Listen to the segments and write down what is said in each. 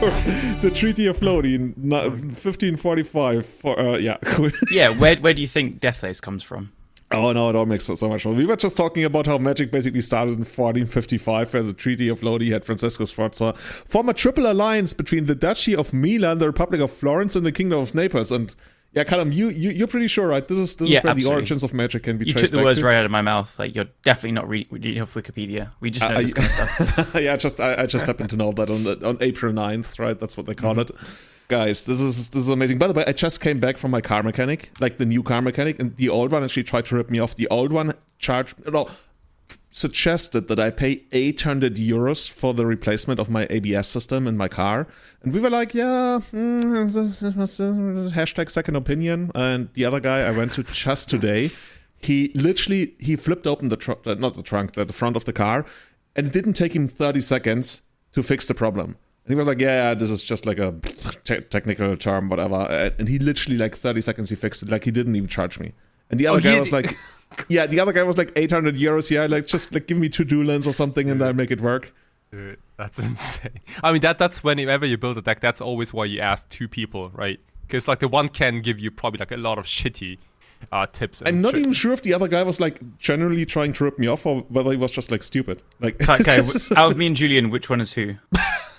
The Treaty of Lodi, 1545. For, uh, yeah, cool. Yeah, where where do you think Deathlace comes from? Oh no, it all makes so, so much fun. We were just talking about how Magic basically started in 1455, where the Treaty of Lodi had Francesco Sforza form a triple alliance between the Duchy of Milan, the Republic of Florence, and the Kingdom of Naples. And yeah, Callum, you, you you're pretty sure, right? This is this Yeah, is where absolutely. the origins of Magic can be You traced took the back words to. right out of my mouth. Like you're definitely not reading reading off Wikipedia. We just know Uh, this kind of stuff. yeah, just I, I just happen to know that on the, on April 9th, right? That's what they call Mm-hmm. it. Guys, this is this is amazing. By the way, I just came back from my car mechanic, like the new car mechanic, and the old one actually tried to rip me off. The old one charged no suggested that I pay 800 euros for the replacement of my ABS system in my car, and we were like, yeah, mm, hashtag second opinion. And the other guy I went to just today, he literally he flipped open the trunk, uh, not the trunk, the, the front of the car, and it didn't take him 30 seconds to fix the problem. And he was like, yeah, yeah, this is just like a te- technical term, whatever. And he literally like 30 seconds he fixed it, like he didn't even charge me. And the other Oh, guy was like, yeah, the other guy was like 800 euros. Yeah, like just like give me two dual or something, and I'll make it work. Dude, that's insane. I mean, that that's whenever you build a deck, that's always why you ask two people, right? Because like the one can give you probably like a lot of shitty uh, tips. And I'm not shit. even sure if the other guy was like generally trying to rip me off or whether he was just like stupid. Like, Okay, w- out of me and Julian, which one is who?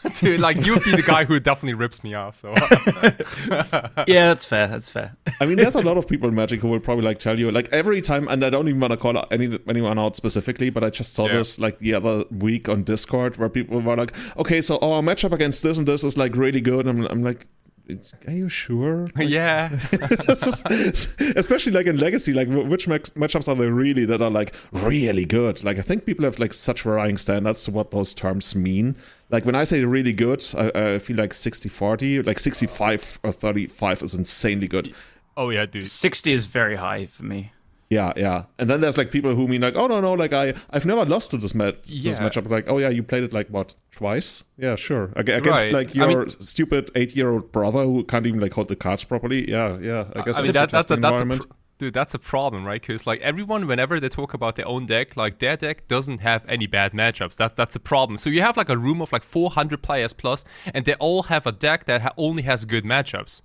Dude, like you'd be the guy who definitely rips me off. So Yeah, that's fair. That's fair. I mean, there's a lot of people in Magic who will probably like tell you like every time, and I don't even want to call any anyone out specifically, but I just saw Yeah. this like the other week on Discord where people were like, okay, so oh, our matchup against this and this is like really good. I'm, I'm like, "It's- are you sure? yeah, Especially like in Legacy, like which match- matchups are there really that are like really good? Like I think people have like such varying standards to what those terms mean. Like when I say really good, I, I feel like 60-40, like 65 or 35 is insanely good. oh yeah, dude. Sixty is very high for me. Yeah, yeah. And then there's like people who mean like, oh no, no, like I, I've never lost to this match, this Yeah. matchup. Like, oh yeah, you played it like what twice? Yeah, sure. Ag- Against Right. like I your mean- stupid eight-year-old brother who can't even like hold the cards properly. Yeah, yeah. I guess I mean, that's that, a that's a, that's a environment. pr- dude. That's a problem, right? Because like everyone, whenever they talk about their own deck, like their deck doesn't have any bad matchups. That that's a problem. So you have like a room of like 400 players plus, and they all have a deck that ha- only has good matchups.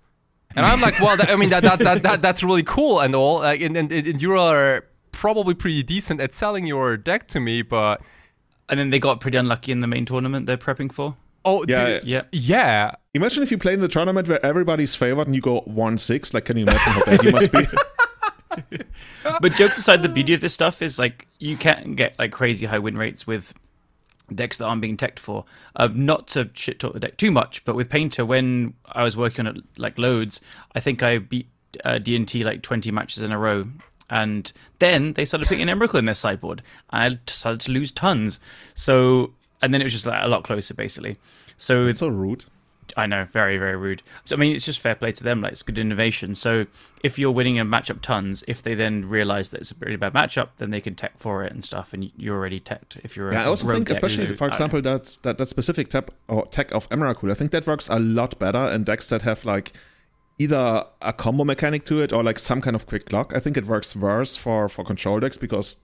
And I'm like, well, that, I mean, that, that, that, that that's really cool and all. Like, and, and, and you are probably pretty decent at selling your deck to me, but And then they got pretty unlucky in the main tournament they're prepping for. oh, Yeah, dude, Yeah. yeah. Imagine if you play in the tournament where everybody's favored and you go one six. Like, can you imagine how bad you must be? But jokes aside, the beauty of this stuff is like you can get like crazy high win rates with decks that aren't being teched for. Uh, not to shit talk the deck too much, but with Painter, when I was working on it like loads, I think I beat uh, D&T like 20 matches in a row. And then they started putting an Emrakul in their sideboard, and I started to lose tons. So, and then it was just like a lot closer, basically. So It's so rude. I know, very, very rude. So, I mean, it's just fair play to them. Like, it's good innovation. So, if you're winning a matchup tons, if they then realize that it's a really bad matchup, then they can tech for it and stuff, and you're already teched. If you're, Yeah, I also think, especially for example, that, that that specific tap or tech of Emrakul, I think that works a lot better in decks that have like either a combo mechanic to it or like some kind of quick lock. I think it works worse for for control decks because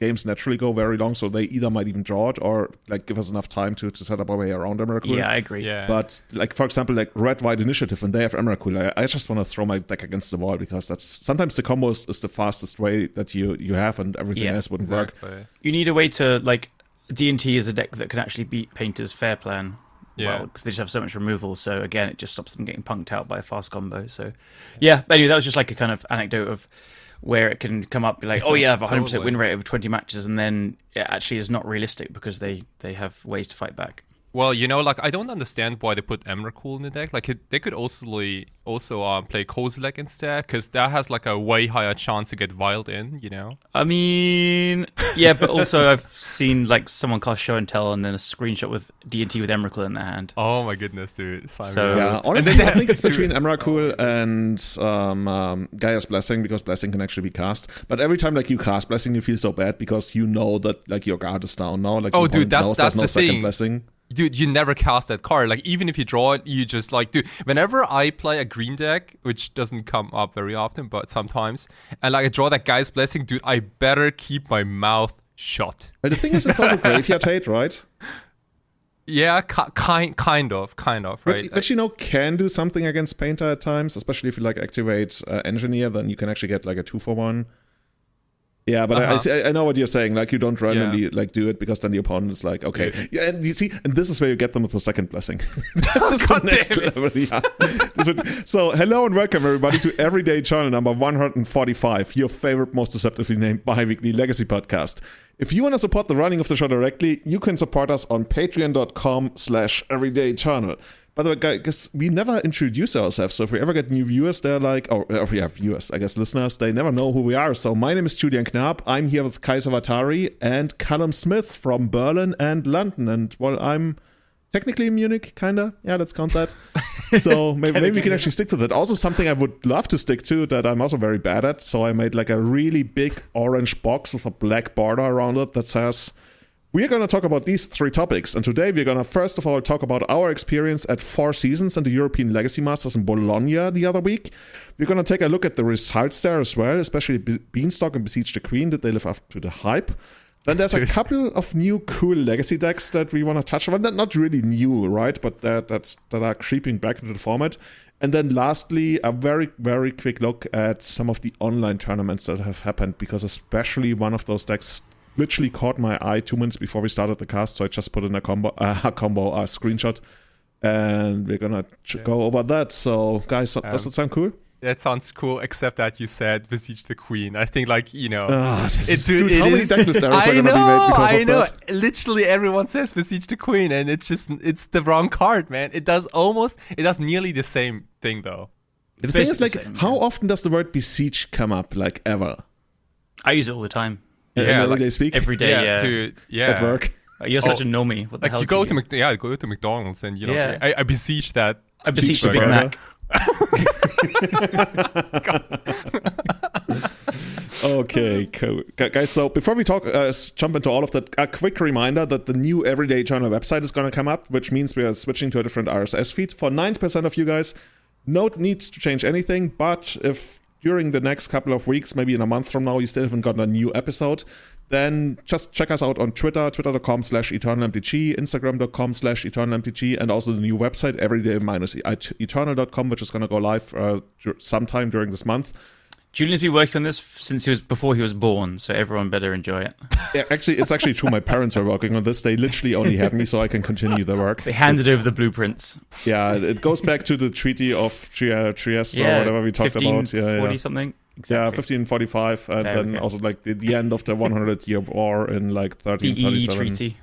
games naturally go very long, so they either might even draw it or like give us enough time to, to set up our way around Emrakul. yeah, I agree. Yeah. But like for example, like red white initiative, when they have Emrakul, I, I just want to throw my deck against the wall because that's sometimes the combo is, is the fastest way that you you have, and everything Yeah, else wouldn't work. You need a way to like D&T is a deck that can actually beat Painter's fair plan. Yeah. Well, because they just have so much removal. So again, it just stops them getting punked out by a fast combo. So yeah. But anyway, that was just like a kind of anecdote of where it can come up, be like, oh yeah, I have a hundred percent win rate over twenty matches, and then it actually is not realistic because they they have ways to fight back. Well, you know, like I don't understand why they put Emrakul in the deck. Like it, they could also also uh, play Kozilek instead, because that has like a way higher chance to get wild in. You know. I mean, yeah, but also I've seen like someone cast show and tell, and then a screenshot with D and T with Emrakul in their hand. Oh my goodness, dude. Simon. So- Yeah, honestly, I think it's between Emrakul and um, um, Gaea's Blessing because Blessing can actually be cast. But every time like you cast Blessing, you feel so bad because you know that like your guard is down now. Like Oh, dude, that's- knows that's there's no the second thing. Blessing. Dude, you never cast that card. Like even if you draw it, you just like, dude. Whenever I play a green deck, which doesn't come up very often, but sometimes, and like I draw that Gaea's blessing, dude, I better keep my mouth shut. But the thing is, it's also graveyard hate, right? Yeah, ki- kind kind of, kind of, right? Which, which you know can do something against Painter at times, especially if you like activate uh, Engineer, then you can actually get like a two for one. Yeah, but Uh-huh. I, I, see- I know what you're saying. Like you don't randomly Yeah. like do it because then the opponent is like, okay, Yeah. yeah, and you see, and this is where you get them with the second blessing. this is the next level. Yeah. Would- so, hello and welcome everybody to Everyday Eternal number 145, your favorite, most deceptively named bi-weekly legacy podcast. If you want to support the running of the show directly, you can support us on patreon.com slash everyday eternal. By the way, guys, we never introduce ourselves, so if we ever get new viewers, they're like, or, or yeah, viewers, I guess listeners, they never know who we are. So my name is Julian Knapp. I'm here with Kaiser Vatari and Callum Smith from Berlin and London. And well, I'm technically in Munich, kinda. Yeah, let's count that. So maybe, maybe we can actually stick to that. Also, something I would love to stick to that I'm also very bad at. So I made like a really big orange box with a black border around it that says, we're going to talk about these three topics. And today we're going to first of all talk about our experience at Four Seasons and the European Legacy Masters in Bologna the other week. We're going to take a look at the results there as well, especially Be- Beanstalk and Besiege the Queen. Did they live up to the hype? Then there's a couple of new cool legacy decks that we want to touch on. Not really new, right? But that, that's, that are creeping back into the format. And then lastly, a very, very quick look at some of the online tournaments that have happened, because especially one of those decks literally caught my eye two minutes before we started the cast. So I just put in a combo, uh, a combo, a screenshot, and we're gonna ch- go over that. So, guys, does it sound cool? that sounds cool, except that you said besiege the queen. I think, like you know, this it- is- dude, dude, how it many is- decklist errors I are gonna know, be made because I of know. that? Literally, everyone says besiege the queen, and it's just it's the wrong card, man. It does almost, it does nearly the same thing though. The thing is, like, same, how yeah. often does the word besiege come up, like ever? I use it all the time. In Yeah, everyday like speak Every day, yeah. to yeah. at work. You're such Oh, a normie. What the Like hell you go you to? Mc- yeah, go to McDonald's and you know, Yeah. I, I besiege that. I beseech the Big Mac. Okay, cool. Guys, so before we talk, uh, jump into all of that, a quick reminder that the new Everyday Eternal website is going to come up, which means we are switching to a different RSS feed. For 90% of you guys, no needs to change anything, but if during the next couple of weeks, maybe in a month from now, you still haven't gotten a new episode, then just check us out on Twitter, twitter.com slash eternalmtg, instagram.com slash eternalmtg, and also the new website, everyday-eternal.com, which is going to go live uh, sometime during this month. Julian's been working on this since he was before he was born, so everyone better enjoy it. Yeah, actually, it's actually true. My parents are working on this. They literally only had me so I can continue the work. They handed It's- over the blueprints. Yeah, it goes back to the Treaty of Tri- Trieste or whatever we talked about. Yeah, 40 yeah. something. Yeah, 1545, and then also like the, the end of the 100 year war in like the EE treaty.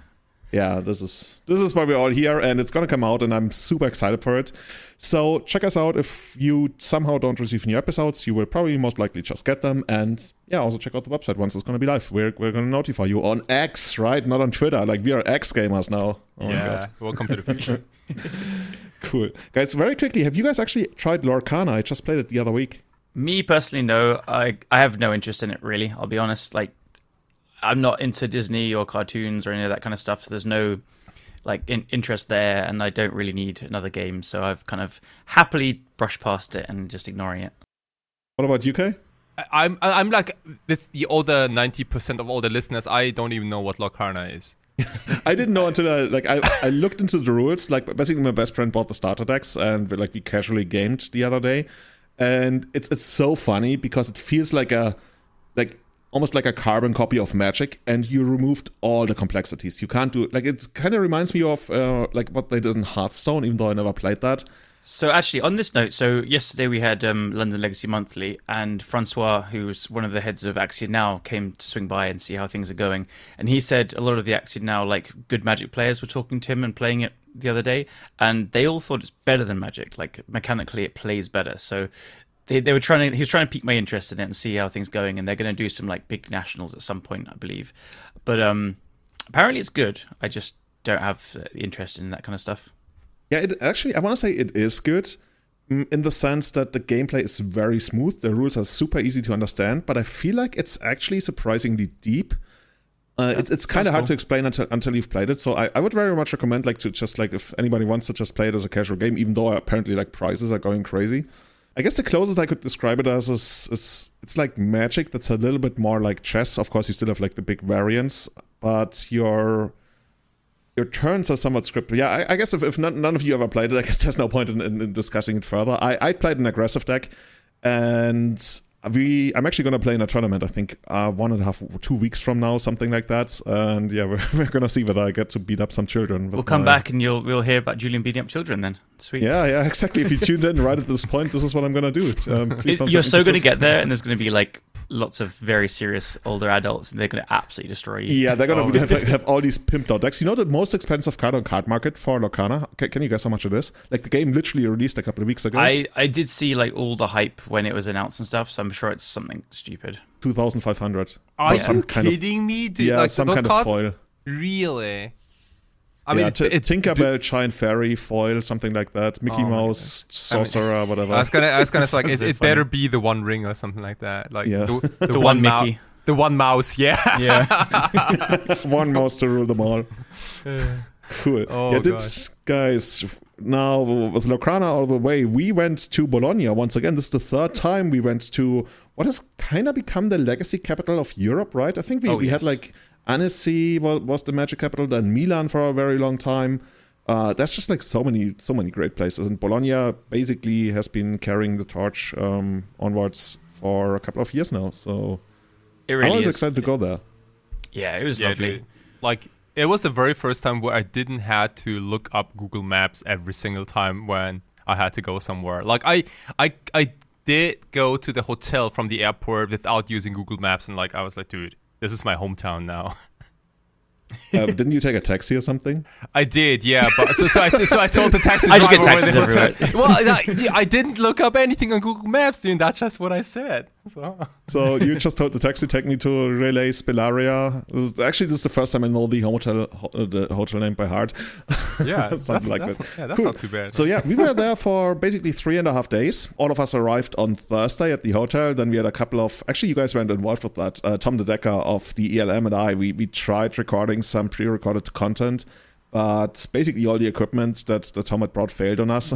Yeah this is this is why we're all here and it's gonna come out and i'm super excited for it. So check us out. If you somehow don't receive new episodes you will probably most likely just get them and yeah also check out the website once it's gonna be live. We're, we're gonna notify you on x right? Not on twitter. Like we are x gamers now. Oh my yeah, god. welcome to the future. cool. Guys very quickly have you guys actually tried lorcana? I just played it the other week. Me personally, no. I I have no interest in it really. I'll be honest. Like, I'm not into Disney or cartoons or any of that kind of stuff. So there's no like in, interest there, and I don't really need another game. So I've kind of happily brushed past it and just ignoring it. what about uk I- I'm I'm like with the other ninety percent of all the listeners. I don't even know what Locarna is. I didn't know until I like I, I looked into the rules. Like basically, my best friend bought the starter decks, and we, like we casually gamed the other day, and it's it's so funny because it feels like a like almost like a carbon copy of Magic, and you removed all the complexities. You can't do like it. Kind of reminds me of uh, like what they did in Hearthstone, even though I never played that. So actually, on this note, so yesterday we had um, London Legacy Monthly, and Francois, who's one of the heads of Axion Now, came to swing by and see how things are going. And he said a lot of the Axion Now, like good Magic players, were talking to him and playing it the other day, and they all thought it's better than Magic. Like mechanically, it plays better. So they they were trying to he was trying to pique my interest in it and see how things going. And they're going to do some like big nationals at some point, I believe. But um, apparently, it's good. I just don't have uh, interest in that kind of stuff. Yeah, it actually I want to say it is good mm, in the sense that the gameplay is very smooth. The rules are super easy to understand, but I feel like it's actually surprisingly deep. Uh, it's it's kind of hard cool. to explain until until you've played it. So I, I would very much recommend like to just like if anybody wants to just play it as a casual game, even though apparently like prices are going crazy. I guess the closest I could describe it as is, is it's like magic that's a little bit more like chess. Of course, you still have like the big variants, but you're your turns are somewhat scripted. Yeah, I, I guess if, if none, none, of you ever played it, I guess there's no point in, in, in discussing it further. I, I played an aggressive deck, and we I'm actually gonna play in a tournament. I think uh, one and a half, two weeks from now, something like that. And yeah, we're, we're gonna see whether I get to beat up some children. We'll come my... back and you'll we'll hear about Julian beating up children. Then sweet. Yeah, yeah, exactly. If you tuned in right at this point, this is what I'm gonna do. Um, You're so gonna get there, and there's gonna be like lots of very serious older adults, and they're going to absolutely destroy you. Yeah, they're going to have, have, all these pimped out decks. You know the most expensive card on card market for Lorcana? Can, can, you guess how much it is? Like the game literally released a couple of weeks ago. I, I did see like all the hype when it was announced and stuff, so I'm sure it's something stupid. Two thousand five hundred. Are you kidding of, me? Dude, yeah, like, some kind cards? of foil. Really? I mean, t- it, Tinkerbell, Giant Fairy, foil, something like that. Oh Mickey oh Mouse, Sorcerer, I mean, whatever. I was gonna, I was gonna say, like, it, it better be the One Ring or something like that. Like yeah. the, the, the, one, Mickey. Mou- the one mouse, yeah, yeah. one mouse to rule them all. cool. Oh, yeah, did, guys. Now with Lorcana all the way, we went to Bologna once again. This is the third time we went to what has kind of become the legacy capital of Europe, right? I think we, oh, we yes. had like Annecy was, was the magic capital, then Milan for a very long time. Uh, there's just like so many, so many great places, and Bologna basically has been carrying the torch um, onwards for a couple of years now. So it really I was is. excited to go there. Yeah, it was yeah, lovely. Dude. Like it was the very first time where I didn't had to look up Google Maps every single time when I had to go somewhere. Like I, I, I did go to the hotel from the airport without using Google Maps, and like I was like, dude, this is my hometown now. uh, didn't you take a taxi or something? I did, yeah. But so, so, I, so I told the taxi I driver. just get taxis everywhere. well, I, I, didn't look up anything on Google Maps, dude. That's just what I said. So, so you just told the taxi take me to Relay Spelaria. actually, this is the first time I know the hotel the hotel name by heart. Yeah, something like that's, that. Yeah, that's cool. not too bad. So yeah, we were there for basically three and a half days. All of us arrived on Thursday at the hotel. Then we had a couple of. Actually, you guys weren't involved with that. Uh, Tom the Decker of the ELM and I. We we tried recording some pre-recorded content but basically all the equipment that, that Tom had brought failed on us.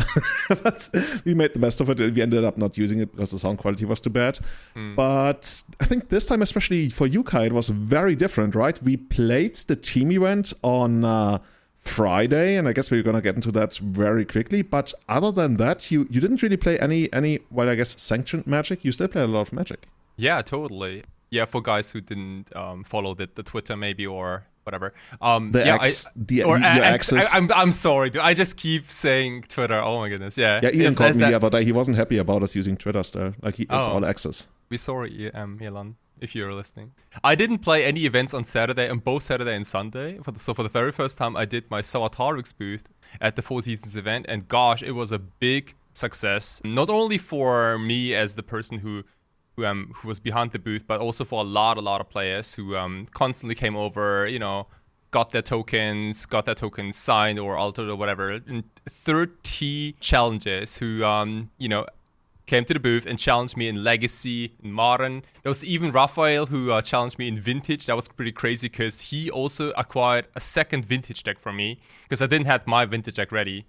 we made the best of it. We ended up not using it because the sound quality was too bad. Mm. But I think this time, especially for you, Kai, it was very different, right? We played the team event on uh, Friday, and I guess we're gonna get into that very quickly. But other than that, you you didn't really play any any well, I guess sanctioned magic. You still played a lot of magic. Yeah, totally. Yeah, for guys who didn't um, follow the, the Twitter maybe or whatever. Um, the yeah, X, I, the, or X, I, I'm I'm sorry, dude. I just keep saying Twitter. Oh my goodness, yeah. Yeah, Elon called me the other day. He wasn't happy about us using Twitter still. Like he, it's oh. all access. We sorry, um, Milan, if you're listening. I didn't play any events on Saturday, on both Saturday and Sunday. For the, so for the very first time, I did my Sawatarix booth at the Four Seasons event, and gosh, it was a big success. Not only for me as the person who who um who was behind the booth, but also for a lot, a lot of players who um constantly came over, you know, got their tokens, got their tokens signed or altered or whatever. And 30 challenges who um you know came to the booth and challenged me in Legacy, in Modern. There was even Raphael who uh, challenged me in Vintage. That was pretty crazy because he also acquired a second Vintage deck from me because I didn't have my Vintage deck ready.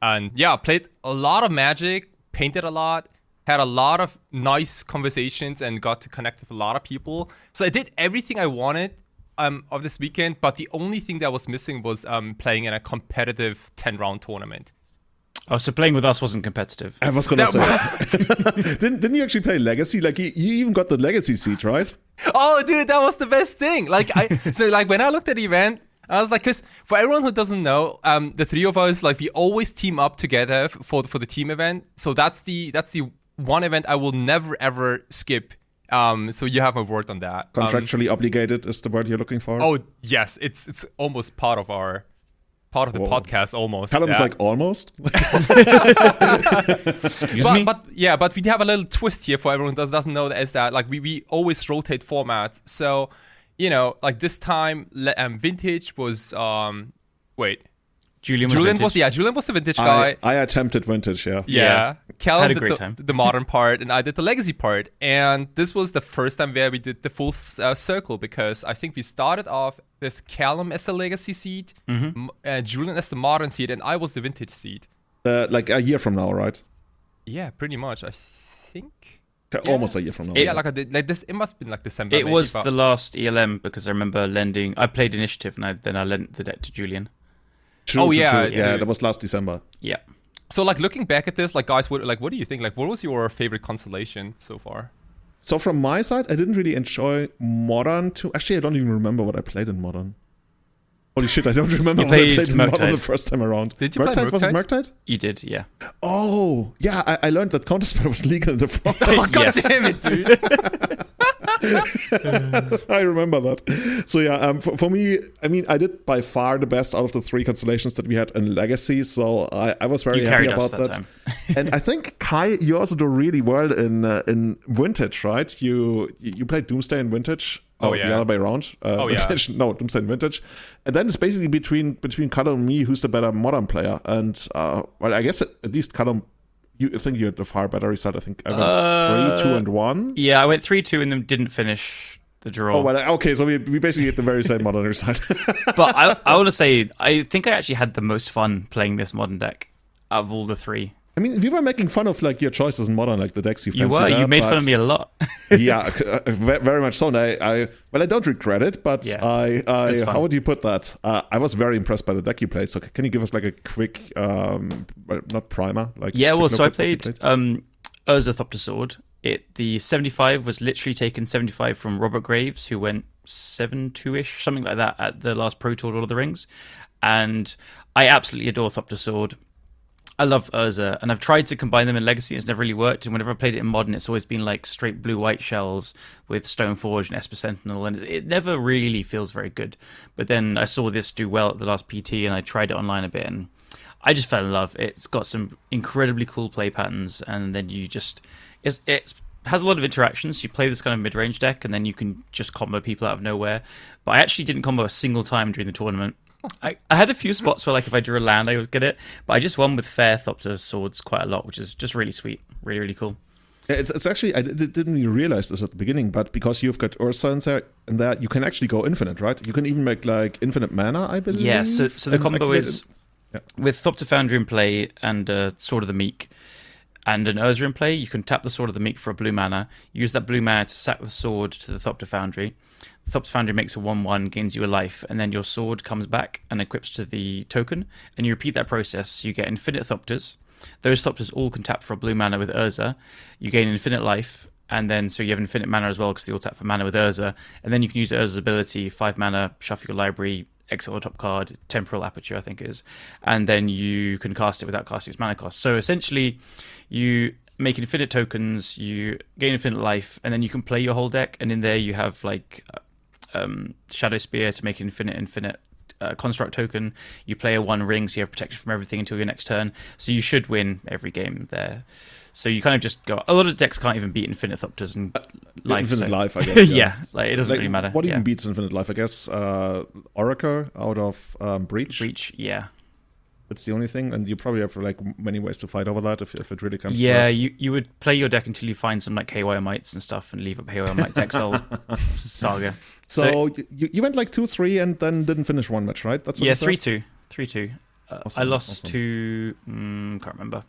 And yeah, played a lot of Magic, painted a lot, had a lot of nice conversations, and got to connect with a lot of people. So I did everything I wanted um, of this weekend, but the only thing that was missing was um, playing in a competitive 10 round tournament. Oh, so playing with us wasn't competitive. I was gonna say, didn't didn't you actually play Legacy? Like you, you even got the Legacy seat, right? Oh, dude, that was the best thing. Like I, so like when I looked at the event, I was like, because for everyone who doesn't know, um, the three of us like we always team up together for for the team event. So that's the that's the one event I will never ever skip. Um, so you have my word on that. Contractually um, obligated is the word you're looking for. Oh yes, it's it's almost part of our part of the Whoa. podcast almost. Callum's yeah. like almost. Excuse but, me. But yeah, but we have a little twist here for everyone that doesn't know that is that like we, we always rotate formats. So you know, like this time, um, vintage was um, wait. Julian was Julian vintage. was yeah. Julian was the vintage guy. I, I attempted vintage, yeah. Yeah, Yeah. Callum Had a did great the, time. the modern part, and I did the legacy part. And this was the first time where we did the full uh, circle because I think we started off with Callum as the legacy seed, Mm-hmm. uh, Julian as the modern seed, and I was the vintage seed. Uh, like a year from now, right? Yeah, pretty much. I think. Okay, Almost a year from now. yeah, like I did. Like this, it must have been like December. It maybe, was but- the last ELM because I remember lending. I played initiative and I, then I lent the deck to Julian. True, Oh, true, yeah, true. yeah, that was last December. Yeah. So like looking back at this, like guys, what like what do you think? Like what was your favorite constellation so far? So from my side, I didn't really enjoy modern too. Actually, I don't even remember what I played in modern. Holy shit, I don't remember You what I played played Murktide. the first time around. Did you play Murktide? Was it Murktide? Murktide? You did, yeah. Oh, yeah, I, I learned that Counter Strike was legal in the front. Oh god Yes. damn it, dude! I remember that. So yeah, um, for, for me, I mean, I did by far the best out of the three constellations that we had in Legacy. So I, I was very You happy carried us about that that. and I think Kai, you also do really well in uh, in Vintage, right? You you played Doomsday in Vintage. Oh, No, yeah. the other way around. Uh, Oh, yeah. No, and Vintage, and then it's basically between between Callum and me who's the better modern player. And uh, well, I guess at, least Callum, you I think you had the far better result. I think I went Uh, three, two, and one. Yeah, I went 3 2 and then didn't finish the draw. Oh well, okay. So we, we basically get the very same modern result. but I, I want to say, I think I actually had the most fun playing this modern deck out of all the three. I mean, we were making fun of like your choices in modern, like the decks you You were. there, You made fun of me a lot. yeah, uh, very much so. And I, I, well, I don't regret it, but Yeah, I, I how would you put that? Uh, I was very impressed by the deck you played. So, can you give us like a quick, um, well, not primer, like Yeah, well, so I look at what you played um, Urza Thopter Sword. It the seventy five was literally taken seventy five from Robert Graves, who went seven two ish, something like that, at the last Pro Tour Lord of the Rings, and I absolutely adore Thopter Sword. I love Urza, and I've tried to combine them in Legacy. It's never really worked. And whenever I played it in Modern, it's always been like straight blue white shells with Stoneforge and Esper Sentinel, and it never really feels very good. But then I saw this do well at the last PT, and I tried it online a bit, and I just fell in love. It's got some incredibly cool play patterns, and then you just it's it's has a lot of interactions. You play this kind of mid range deck, and then you can just combo people out of nowhere. But I actually didn't combo a single time during the tournament. I, I had a few spots where, like, if I drew a land, I would get it, but I just won with fair Thopter swords quite a lot, which is just really sweet, really really cool. Yeah, it's, it's actually I did- didn't even realize this at the beginning, but because you've got Urza in there, in there, you can actually go infinite, right? You can even make like infinite mana, I believe. Yeah, so so the combo is. Yeah. with Thopter Foundry in play and uh, Sword of the Meek and an Urza in play, you can tap the Sword of the Meek for a blue mana, use that blue mana to sack the sword to the Thopter Foundry. Thopter Foundry makes a 1 1, gains you a life, and then your sword comes back and equips to the token, and you repeat that process. You get infinite Thopters. Those Thopters all can tap for a blue mana with Urza. You gain infinite life, and then so you have infinite mana as well because they all tap for mana with Urza, and then you can use Urza's ability, 5 mana, shuffle your library, exile the top card, temporal aperture, I think is, and then you can cast it without casting its mana cost. So essentially, you make infinite tokens, you gain infinite life, and then you can play your whole deck. And in there, you have like um, Shadowspear to make infinite, infinite. Uh, construct token, you play a one ring, so you have protection from everything until your next turn. So you should win every game there. So you kind of just go. A lot of decks can't even beat Infinite Thopters and life. infinite so- life, I guess. yeah, like it doesn't Like, really matter. What yeah. even beats infinite life? I guess uh, Oracle out of um, Breach. Breach? Yeah, It's the only thing, and you probably have like many ways to fight over that if, if it really comes. to Yeah, you, you would play your deck until you find some like KY mites and stuff and leave up KY mites exile saga. So, you, you went like two three and then didn't finish one match, right? That's what yeah, three two, three two. Uh, I lost awesome. to mm, can't remember,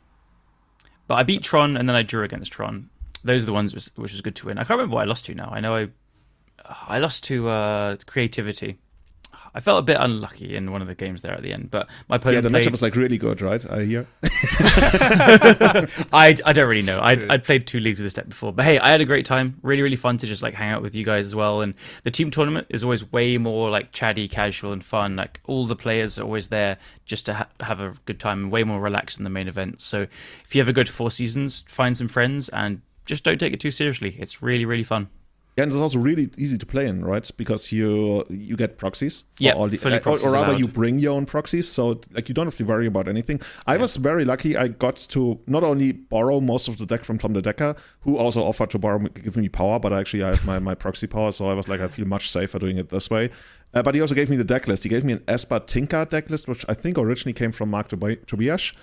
but I beat Tron and then I drew against Tron. Those are the ones which, which was good to win. I can't remember what I lost to now. I know I I lost to uh, creativity. I felt a bit unlucky in one of the games there at the end, but my opponent Yeah, the played, matchup was like really good, right? I hear. I, I don't really know. I'd, I'd played two leagues with this deck before, but hey, I had a great time. Really, really fun to just like hang out with you guys as well. And the team tournament is always way more like chatty, casual, and fun. Like all the players are always there just to ha- have a good time, and way more relaxed than the main event. So if you ever go to Four Seasons, find some friends and just don't take it too seriously. It's really, really fun. Yeah, and it's also really easy to play in, right? Because you you get proxies for Yeah, all the, fully or, or rather allowed. you bring your own proxies, so like you don't have to worry about anything. I was very lucky; I got to not only borrow most of the deck from Tom the Decker, who also offered to borrow give me power, but actually I have my my proxy power, so I was like I feel much safer doing it this way. Uh, but he also gave me the deck list. He gave me an Esper Tinker deck list, which I think originally came from Mark Tobi- Tobias,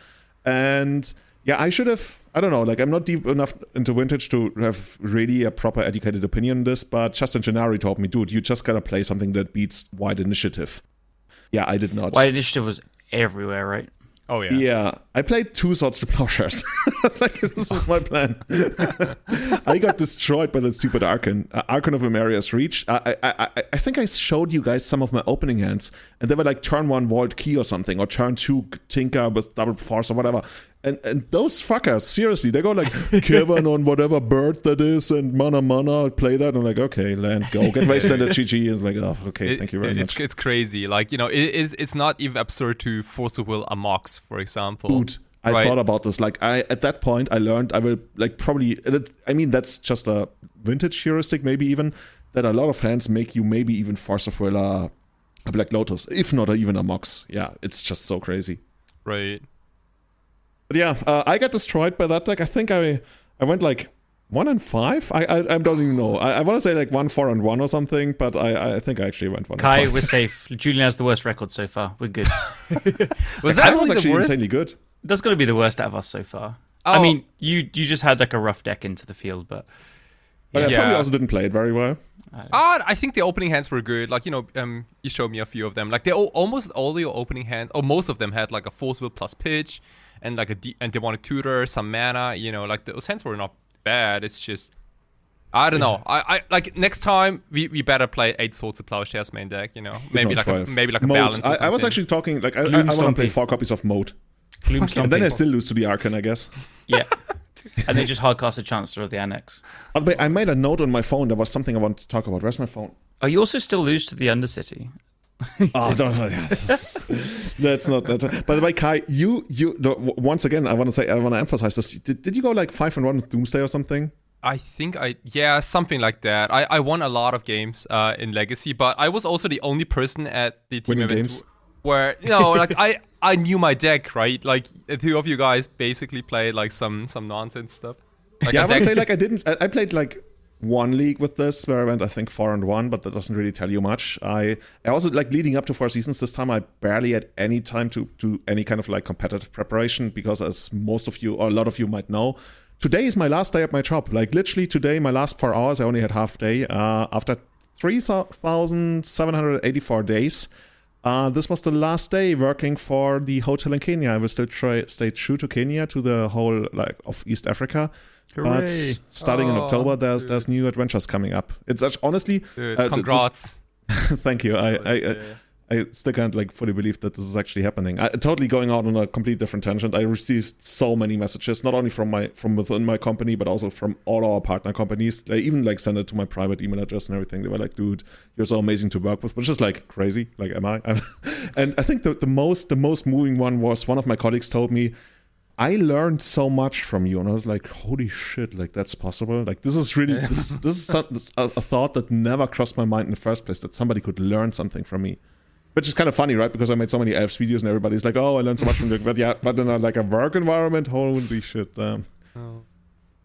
and yeah, I should have. I don't know. Like, I'm not deep enough into vintage to have really a proper educated opinion on this. But Justin Gennari told me, dude, you just gotta play something that beats Wide Initiative. Yeah, I did not. White Initiative was everywhere, right? Oh yeah. Yeah, I played two swords to plowshares. Like, this is my plan. I got destroyed by that stupid Archon. Uh, Archon of Emeria's Reach. I, I, I, I think I showed you guys some of my opening hands, and they were like turn one Vault Key or something, or turn two Tinker with double force or whatever. And and those fuckers, seriously, they go like Kevin on whatever bird that is, and mana mana, I'll play that. I'm like, okay, land, go, get wasteland at GG. And like, oh, okay, It- thank you very much. It's crazy. Like you know, it, it's it's not even absurd to force a will a Mox, for example. Dude, I Right. thought about this. Like, I at that point, I learned I will like probably. I mean, that's just a vintage heuristic, maybe even that a lot of hands make you maybe even force a will a, a Black Lotus, if not even a Mox. Yeah, it's just so crazy. Right. But yeah, uh, I got destroyed by that deck. I think I I went like one and five. I I, I don't even know. I, I want to say like one four and one or something, but I I think I actually went one. Kai, and five. we're safe. Julian has the worst record so far. We're good. Was Kai that was actually worst? insanely good. That's got to be the worst out of us so far. I Oh. mean, you you just had like a rough deck into the field, but But I Yeah. probably also didn't play it very well. Ah, I think the opening hands were good. Like you know, um, you showed me a few of them. Like they all, almost all your opening hands, or most of them had like a force will plus pitch, and like a de- and they want a tutor, some mana. You know, like those hands were not bad. It's just. I don't know. I, I like next time we, we better play eight swords of plowshares main deck. You know, maybe like 12. a, maybe like a Moat. balance. or I, I was actually talking like I, I, I want to play four copies of Moat, Gloom and then I still lose to the Archon, I guess. yeah. and they just hardcast a Chancellor of the Annex. Uh, By the I made a note on my phone. There was something I wanted to talk about. Where's my phone? Oh, you also still lose to the Undercity. Oh, don't. yeah, that's not. That, by the way, Kai, you you once again, I want to say, I want to emphasize this. Did, did you go like five and one with Doomsday or something? I think I yeah something like that. I, I won a lot of games uh, in Legacy, but I was also the only person at the team Winning event games? where you know like I I knew my deck right. Like the two of you guys basically played like some some nonsense stuff. Like yeah, I deck- say like I didn't. I, I played like one league with this where I went I think four and one, but that doesn't really tell you much. I I also like leading up to four seasons. This time I barely had any time to do any kind of like competitive preparation because as most of you or a lot of you might know. Today is my last day at my job. Like literally today, my last four hours. I only had half day. Uh, after three thousand seven hundred eighty-four days, uh, this was the last day working for the hotel in Kenya. I will still try stay true to Kenya, to the whole like of East Africa. Hooray. But starting in Oh, October, there's dude. there's new adventures coming up. It's actually, honestly, Dude, uh, th- this- congrats. thank you. I, I, I I still can't like fully believe that this is actually happening. I totally going out on a complete different tangent. I received so many messages, not only from my from within my company, but also from all our partner companies. They even like send it to my private email address and everything. They were like, "Dude, you're so amazing to work with," which is like crazy. Like, am I? and I think the the most the most moving one was one of my colleagues told me. I learned so much from you, and I was like, "Holy shit! Like that's possible. Like this is really this this is a, a thought that never crossed my mind in the first place that somebody could learn something from me." Which is kind of funny, right? Because I made so many elves videos, and everybody's like, "Oh, I learned so much from you." But yeah, but in a, like a work environment, holy shit! Um, Oh.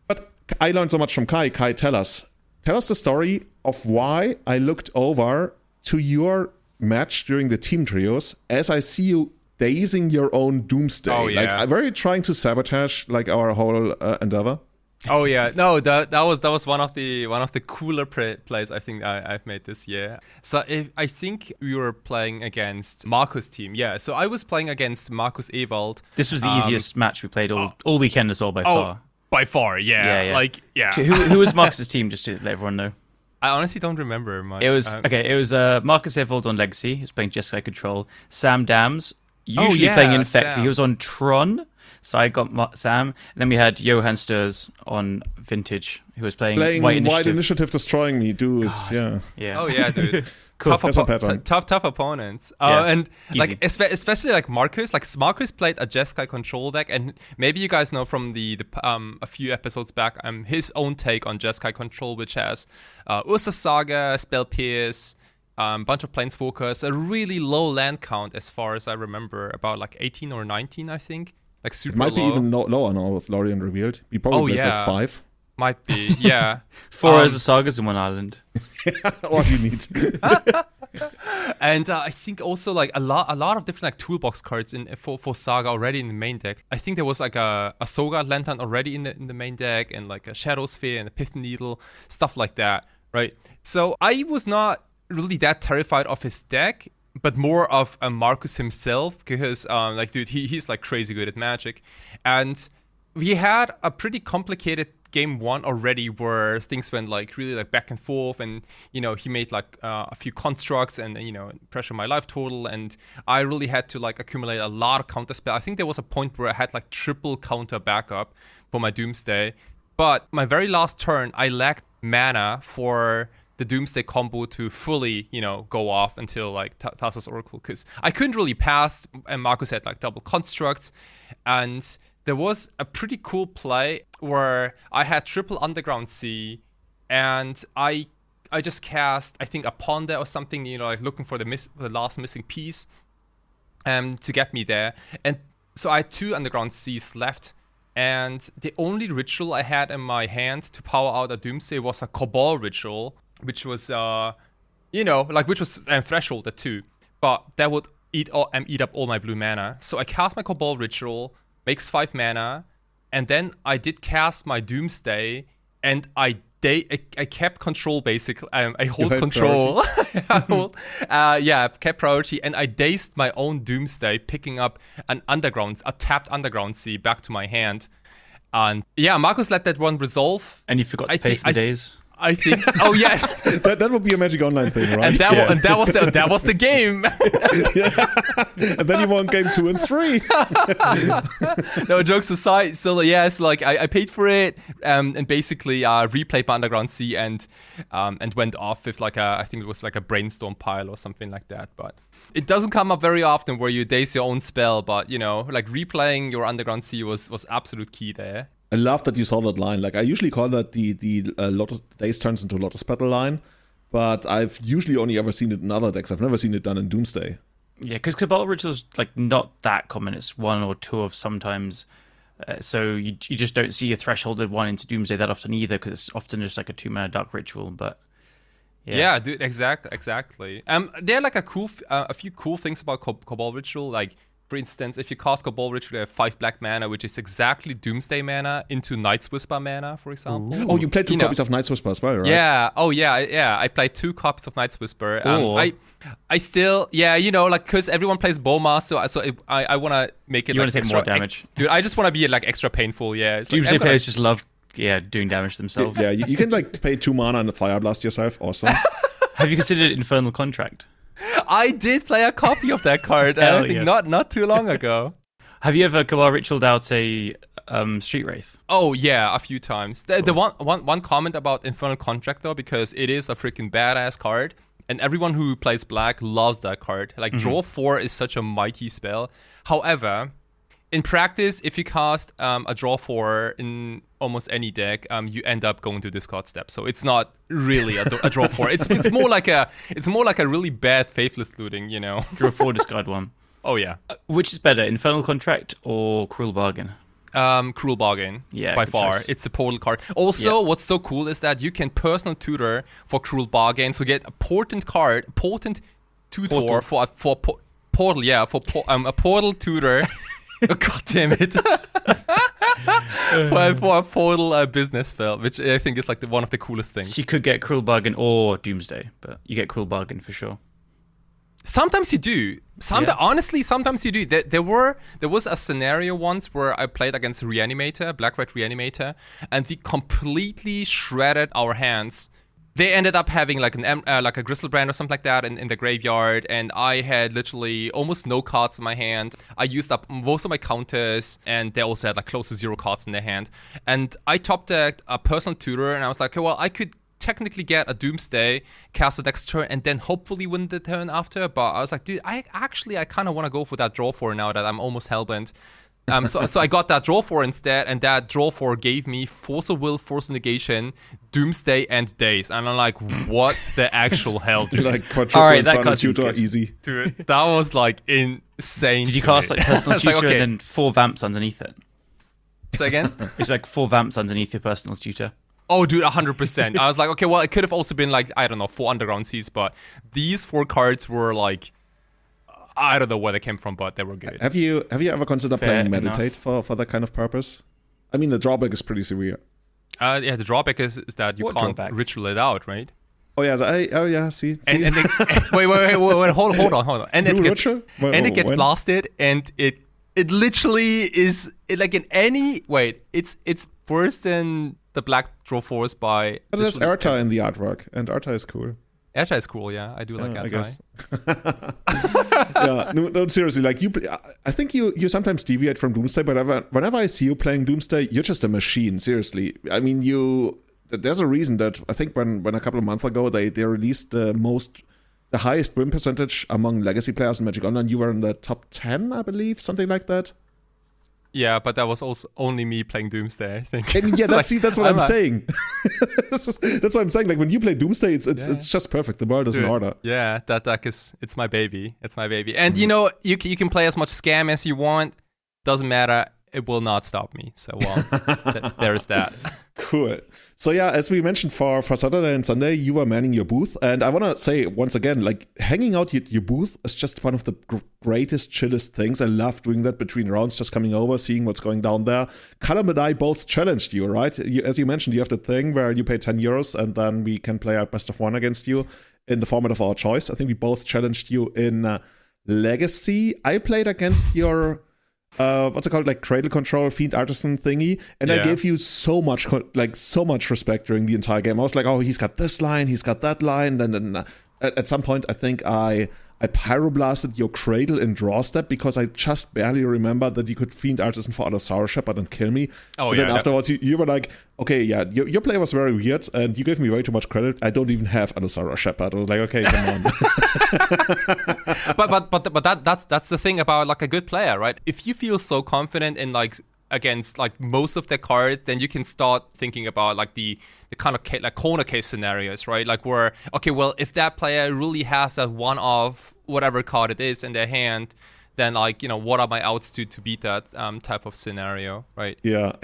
but I learned so much from Kai. Kai, tell us, tell us the story of why I looked over to your match during the team trios as I see you dazing your own doomsday. Oh, Like, yeah. were you trying to sabotage like our whole uh, endeavor? Oh yeah, no, that that was that was one of the one of the cooler pre- plays I think I, I've made this year. So if, I think we were playing against Marcus' team. Yeah, so I was playing against Marcus Ewald. This was the Um, easiest match we played all, all weekend as well by Oh, far. by far, yeah, Yeah, yeah. like yeah. So who, who was Marcus's team, just to let everyone know? I honestly don't remember much. It was Um, okay. It was uh, Marcus Evold on Legacy. He was playing Jeskai Control. Sam Dams, Oh, usually yeah, playing Infect. Sam. He was on Tron, so I got Sam. And then we had Johan Sturs on Vintage, who was playing, Playing White White Initiative. Initiative, destroying me, dudes. Yeah. Yeah. Oh yeah, dude. Cool. Tough, That's oppo- t- tough, tough opponents. Uh, Yeah, and like espe- especially like Marcus, like Marcus played a Jeskai control deck, and maybe you guys know from the, the um a few episodes back, um his own take on Jeskai control, which has uh, Urza Saga, Spell Pierce, um bunch of planeswalkers, a really low land count as far as I remember, about like 18 or 19, I think, like super It might be even no, lower now with Lorien revealed. He probably Oh, yeah. like five. Might be, yeah. Four Um, Urza Sagas in one island. All you need. And uh, I think also like a lot, a lot of different like toolbox cards in for, for Saga already in the main deck. I think there was like a, a Soul-Guide Lantern already in the in the main deck, and like a Shadowspear and a Pith Needle, stuff like that, right? So I was not really that terrified of his deck. but more of uh, Marcus himself because, um, like, dude, he, he's like crazy good at Magic, and we had a pretty complicated game one already where things went like really like back and forth. And you know he made like uh, a few constructs and you know pressure my life total. And i really had to like accumulate a lot of counter spell i think there was a point where i had like triple counter backup for my doomsday. But my very last turn i lacked mana for the Doomsday combo to fully, you know, go off until like Th- Thassa's Oracle because I couldn't really pass, and Marcus had like double constructs, and there was a pretty cool play where I had triple Underground Sea, and I I just cast I think a Ponder or something, you know, like looking for the miss the last missing piece, um, to get me there, and so I had two Underground Seas left. And the only ritual I had in my hand to power out a Doomsday was a Cabal ritual, which was, uh, you know, like which was um, threshold at two, but that would eat all, and eat up all my blue mana. So I cast my Cabal ritual, makes five mana, and then I did cast my Doomsday, and I they I, I kept control basically. Um, I hold had control. I hold, uh, yeah, kept priority, and I dazed my own Doomsday, picking up an underground, a tapped underground sea back to my hand. And yeah, Marcus let that one resolve. And you forgot to I pay think- for the I- Daze. I think. Oh yeah, that, that would be a Magic Online thing, right? and that wa- and that was the that was the game. and then you won game two and three. no jokes aside so yes, yeah like I, I paid for it um, and basically uh, replayed my underground sea and um, and went off with like a i think it was like a brainstorm pile or something like that but it doesn't come up very often where you daze your own spell but you know like replaying your underground sea was was absolute key there I love that you saw that line. Like I usually call that the the uh, Lotus Days turns into Lotus Battle line, but I've usually only ever seen it in other decks. I've never seen it done in Doomsday. Yeah, because Cabal Ritual's like not that common. It's one or two of sometimes. Uh, so you you just don't see a thresholded one into Doomsday that often either, because it's often just like a two mana Dark Ritual. But yeah, yeah, dude exactly exactly um there are like a cool f- uh, a few cool things about Cob- Cabal Ritual like for instance, if you cast Cabal Ritual, you have five black mana, which is exactly Doomsday mana into Night's Whisper mana, for example. Oh, you played two You know- copies of Night's Whisper as well, right? Yeah. Oh, yeah. Yeah. I played two copies of Night's Whisper. Um, I, I still, yeah, you know, like because everyone plays Bowmaster, so I, so it, I, I want to make it. You like, wanna take extra, more damage. dude. I just want to be like extra painful. Yeah. It's like, Doomsday I'm gonna- players just love yeah doing damage themselves. Yeah, you, you can like pay two mana and a fire blast yourself. Awesome. Have you considered Infernal Contract? I did play a copy of that card. uh, I think yes. not not too long ago. Have you ever Cabal Ritualed out a um, Street Wraith? Oh yeah, a few times. The, the one, one one comment about Infernal Contract though, because it is a freaking badass card, and everyone who plays black loves that card. Like draw four is such a mighty spell. However, in practice, if you cast um, a draw four in almost any deck, um, you end up going to discard step. So it's not really a, a draw four. It's it's more like a it's more like a really bad faithless looting. You know? Draw four, discard one. Oh yeah. Which is better, Infernal Contract or Cruel Bargain? Um, cruel bargain. Yeah, by far, choice. it's a portal card. Also, Yeah. what's so cool is that you can personal tutor for cruel bargain. So get a potent card, potent tutor Portal. for a, for po- portal. Yeah, for po- um, a portal tutor. oh, God damn it! for, for a portal uh, business spell, which I think is like the, one of the coolest things. So you could get Cruel Bargain or Doomsday, but you get Cruel Bargain for sure. Sometimes you do. Some Yeah. honestly, sometimes you do. There, there were there was a scenario once where I played against Reanimator, Black Red Reanimator, and we completely shredded our hands. They ended up having like an uh, like a Griselbrand or something like that in, in the graveyard, and I had literally almost no cards in my hand. I used up most of my counters, and they also had like close to zero cards in their hand. And I top decked a personal tutor, and I was like, okay, well, I could technically get a Doomsday, cast the next turn, and then hopefully win the turn after. But I was like, dude, I actually I kind of want to go for that draw four now that I'm almost hellbent. Um, so so I got that draw four instead, and that draw four gave me Force of Will, Force of Negation, Doomsday, and Daze. And I'm like, what the actual hell, dude? like quadruple All right, in that front of card tutor, good. easy. Dude, that was like insane. Did you cast like personal It's like, tutor okay, and then four vamps underneath it? say again. It's like four vamps underneath your personal tutor. Oh, dude, 100%. I was like, okay, well, it could have also been like, I don't know, four Underground Seas, but these four cards were like, I don't know where they came from, but they were good. Have you have you ever considered Fair playing enough. meditate for for that kind of purpose? I mean, the drawback is pretty severe. Uh, yeah, the drawback is, is that you What can't drawback? ritual it out, right? Oh yeah, I, oh yeah. See, see? and, and it, wait, wait, wait, wait, wait, hold, hold on, hold on, and it gets, Ritual? Wait, and wait, it gets when? blasted, and it it literally is it, like in any wait, it's it's worse than the Black Draw Force by. but there's literally Erta in the artwork, and Erta is cool. Erta is cool, yeah, I do like Erta. yeah, no, no, seriously. Like you, I think you you sometimes deviate from Doomsday, but whenever, whenever I see you playing Doomsday, you're just a machine. Seriously, I mean, you. There's a reason that I think when when a couple of months ago they they released the most. The highest win percentage among legacy players in Magic Online, you were in the top 10, I believe, something like that. Yeah, but that was also only me playing Doomsday. I think. I mean, yeah, that's, Like, see, that's what I'm, a- saying. Is- that's what I'm saying. Like when you play Doomsday, it's it's, Yeah. it's just perfect. The world is in Dude, order. Yeah, that deck is it's my baby. It's my baby. And Mm-hmm. you know, you you can play as much scam as you want. Doesn't matter. It will not stop me. So well, th- there's that. Cool. So yeah, as we mentioned for for Saturday and Sunday, you were manning your booth, and I want to say once again, like hanging out at your booth is just one of the gr- greatest, chillest things. I love doing that between rounds, just coming over, seeing what's going down there. Callum and I both challenged you, right? You, as you mentioned, you have the thing where you pay ten euros, and then we can play our best of one against you in the format of our choice. I think we both challenged you in uh, Legacy. I played against your uh what's it called? Like cradle control fiend artisan thingy. And i gave you so much like so much respect during the entire game. I was like oh he's got this line he's got that line and then uh, at, at some point i think i i pyroblasted your cradle in draw step because i just barely remember that you could fiend artisan for other sour shepherd and kill me Oh, But then afterwards you, you were like okay yeah your, your play was very weird and you gave me way too much credit i don't even have Anusara shepherd i was like okay come on but but but but that that's that's the thing about like a good player, right? If you feel so confident in like against like most of the cards, then you can start thinking about like the the kind of ca- like corner case scenarios, right? Like where okay, well, if that player really has a one of whatever card it is in their hand, then like you know what are my outs to to beat that um, type of scenario, right? Yeah,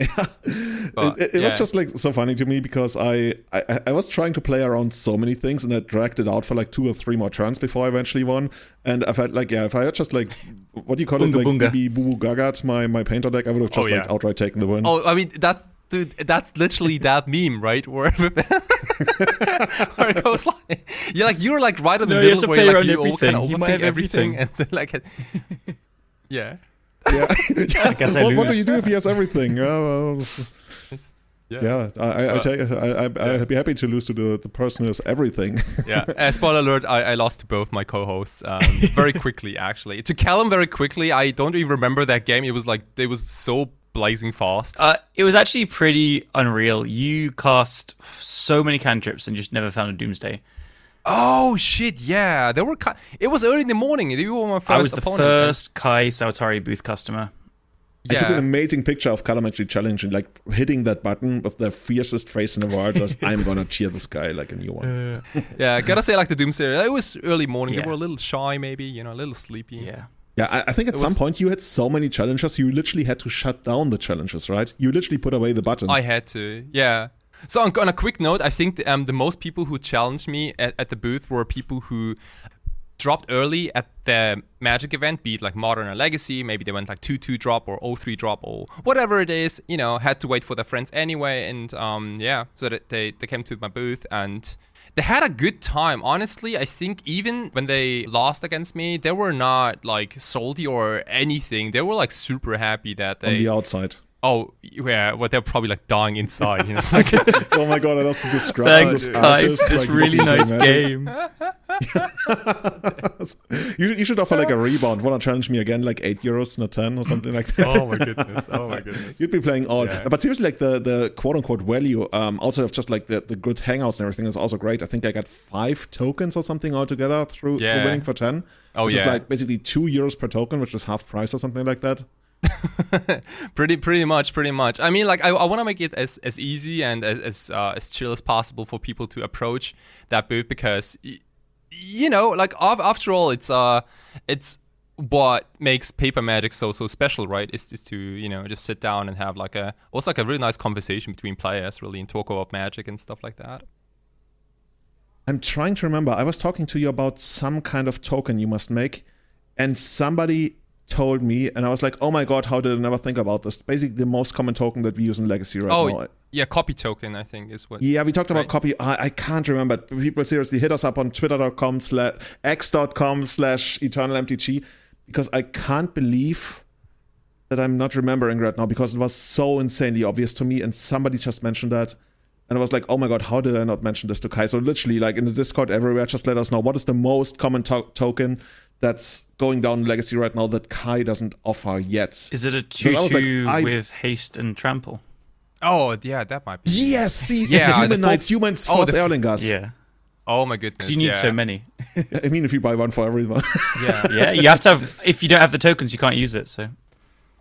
But, it, it, it was just like so funny to me because I, I I was trying to play around so many things and I dragged it out for like two or three more turns before I eventually won. And I felt like yeah, if I had just like what do you call it, Bunga like bunga. maybe Boo Boo Gagat, my my painter deck, I would have just Oh, like outright taken the win. Oh, I mean that. Dude, that's literally that meme, right? Where, where it goes like, you're like you're like right in the No, middle where like around you all kind of You overthink everything, everything. and then, like, yeah, yeah, I guess I what, what do you do if he has everything? Oh, well, yeah, yeah, I, I, I Well, take, I, I, I'd be happy to lose to the, the person who has everything. yeah. Uh, spoiler alert: I, I lost to both my co-hosts um, very quickly. Actually, to Callum very quickly. I don't even remember that game. It was like it was so blazing fast. Uh, it was actually pretty unreal. You cast so many cantrips and just never found a Doomsday. oh shit! Yeah, there were. Ki- it was early in the morning. You were my first I was the opponent. and- first Kai Sautari booth customer. I took an amazing picture of Callum actually challenging, like hitting that button with the fiercest face in the world. Just, I'm gonna cheer this guy like a new one. yeah, I gotta say, like the Doomsday, it was early morning. Yeah. They were a little shy, maybe, you know, a little sleepy. Yeah. Yeah, I, I think at some point you had so many challenges, you literally had to shut down the challenges, right? You literally put away the button. I had to, yeah. So on, on a quick note, I think um, the most people who challenged me at, at the booth were people who dropped early at the Magic event, be it like Modern or Legacy. Maybe they went like 2 2 drop or 0 3 drop or whatever it is, you know, had to wait for their friends anyway. And um, yeah, so that they, they came to my booth and they had a good time. Honestly, I think even when they lost against me, they were not like salty or anything. They were like super happy that they on the outside. Oh, yeah, well, they're probably like dying inside. You know, it's like, oh my god, I also described Thanks, this Kai, artist, for this like, really nice game. You, you should offer like a rebound. Wanna challenge me again, like eight euros, not ten, or something like that. oh my goodness, oh my goodness. You'd be playing all, Yeah. but seriously, like the the quote unquote value, um, outside of just like the, the good hangouts and everything, is also great. I think I got five tokens or something altogether through, through winning for ten. Oh, which is like basically two euros per token, which is half price or something like that. pretty pretty much pretty much. I mean like i, I want to make it as, as easy and as as, uh, as chill as possible for people to approach that booth because you know like af- after all it's uh it's what makes paper magic so so special right? Is, is to you know just sit down and have like a also like a really nice conversation between players really and talk about magic and stuff like that. I'm trying to remember. I was talking to you about some kind of token you must make, and somebody told me, and I was like, "Oh my god, how did I never think about this?" Basically, the most common token that we use in Legacy right oh, now. yeah, copy token. I think is what. Yeah, we talked about Right. copy. I, I can't remember. People seriously hit us up on twitter.com slash x.com slash eternal eternalmtg because I can't believe that I'm not remembering right now because it was so insanely obvious to me and somebody just mentioned that. And I was like, oh my god, how did I not mention this to Kai? So literally, like in the Discord everywhere, just let us know what is the most common to- token that's going down Legacy right now that Kai doesn't offer yet. Is it a Because I was like, two-two I- with haste and trample? Oh, yeah, that might be. Yes, see, Yeah, the human full- knights, humans, Oh, fourth the- Erlingers. Yeah, Oh my goodness. you need yeah. so many. I mean, if you buy one for everyone. Yeah. Yeah, you have to have. If you don't have the tokens, you can't use it. So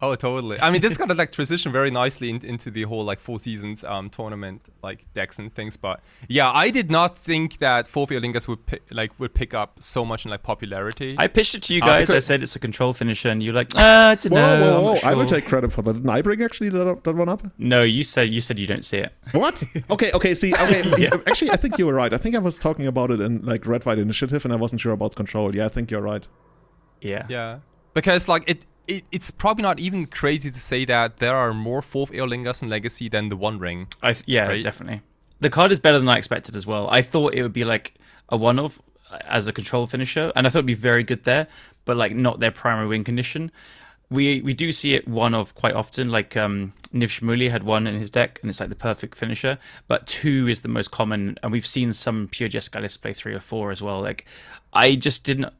Oh, totally. I mean, this kind of like transition very nicely in, into the whole like four seasons um, tournament like decks and things. But yeah, I did not think that Four Lingus would pi- like would pick up so much in like popularity. I pitched it to you Uh, guys. I said it's a control finisher, and you're like, ah, I don't Whoa, know. whoa, I'm whoa! not I will take credit for that. Didn't I bring actually that, that one up? No, you said you said you don't see it. What? okay, okay. See, okay. yeah, Actually, I think you were right. I think I was talking about it in like Red White Initiative, and I wasn't sure about Control. Yeah, I think you're right. Yeah. yeah, because like it, it, it's probably not even crazy to say that there are more Fourth Lingus in Legacy than the One Ring. I th- yeah, Right? definitely. The card is better than I expected as well. I thought it would be like a one of as a control finisher, and I thought it'd be very good there, but like not their primary win condition. We we do see it one of quite often. Like um, Niv Shmuli had one in his deck, and it's like the perfect finisher. But two is the most common, and we've seen some pure Jeskai play three or four as well. Like I just didn't.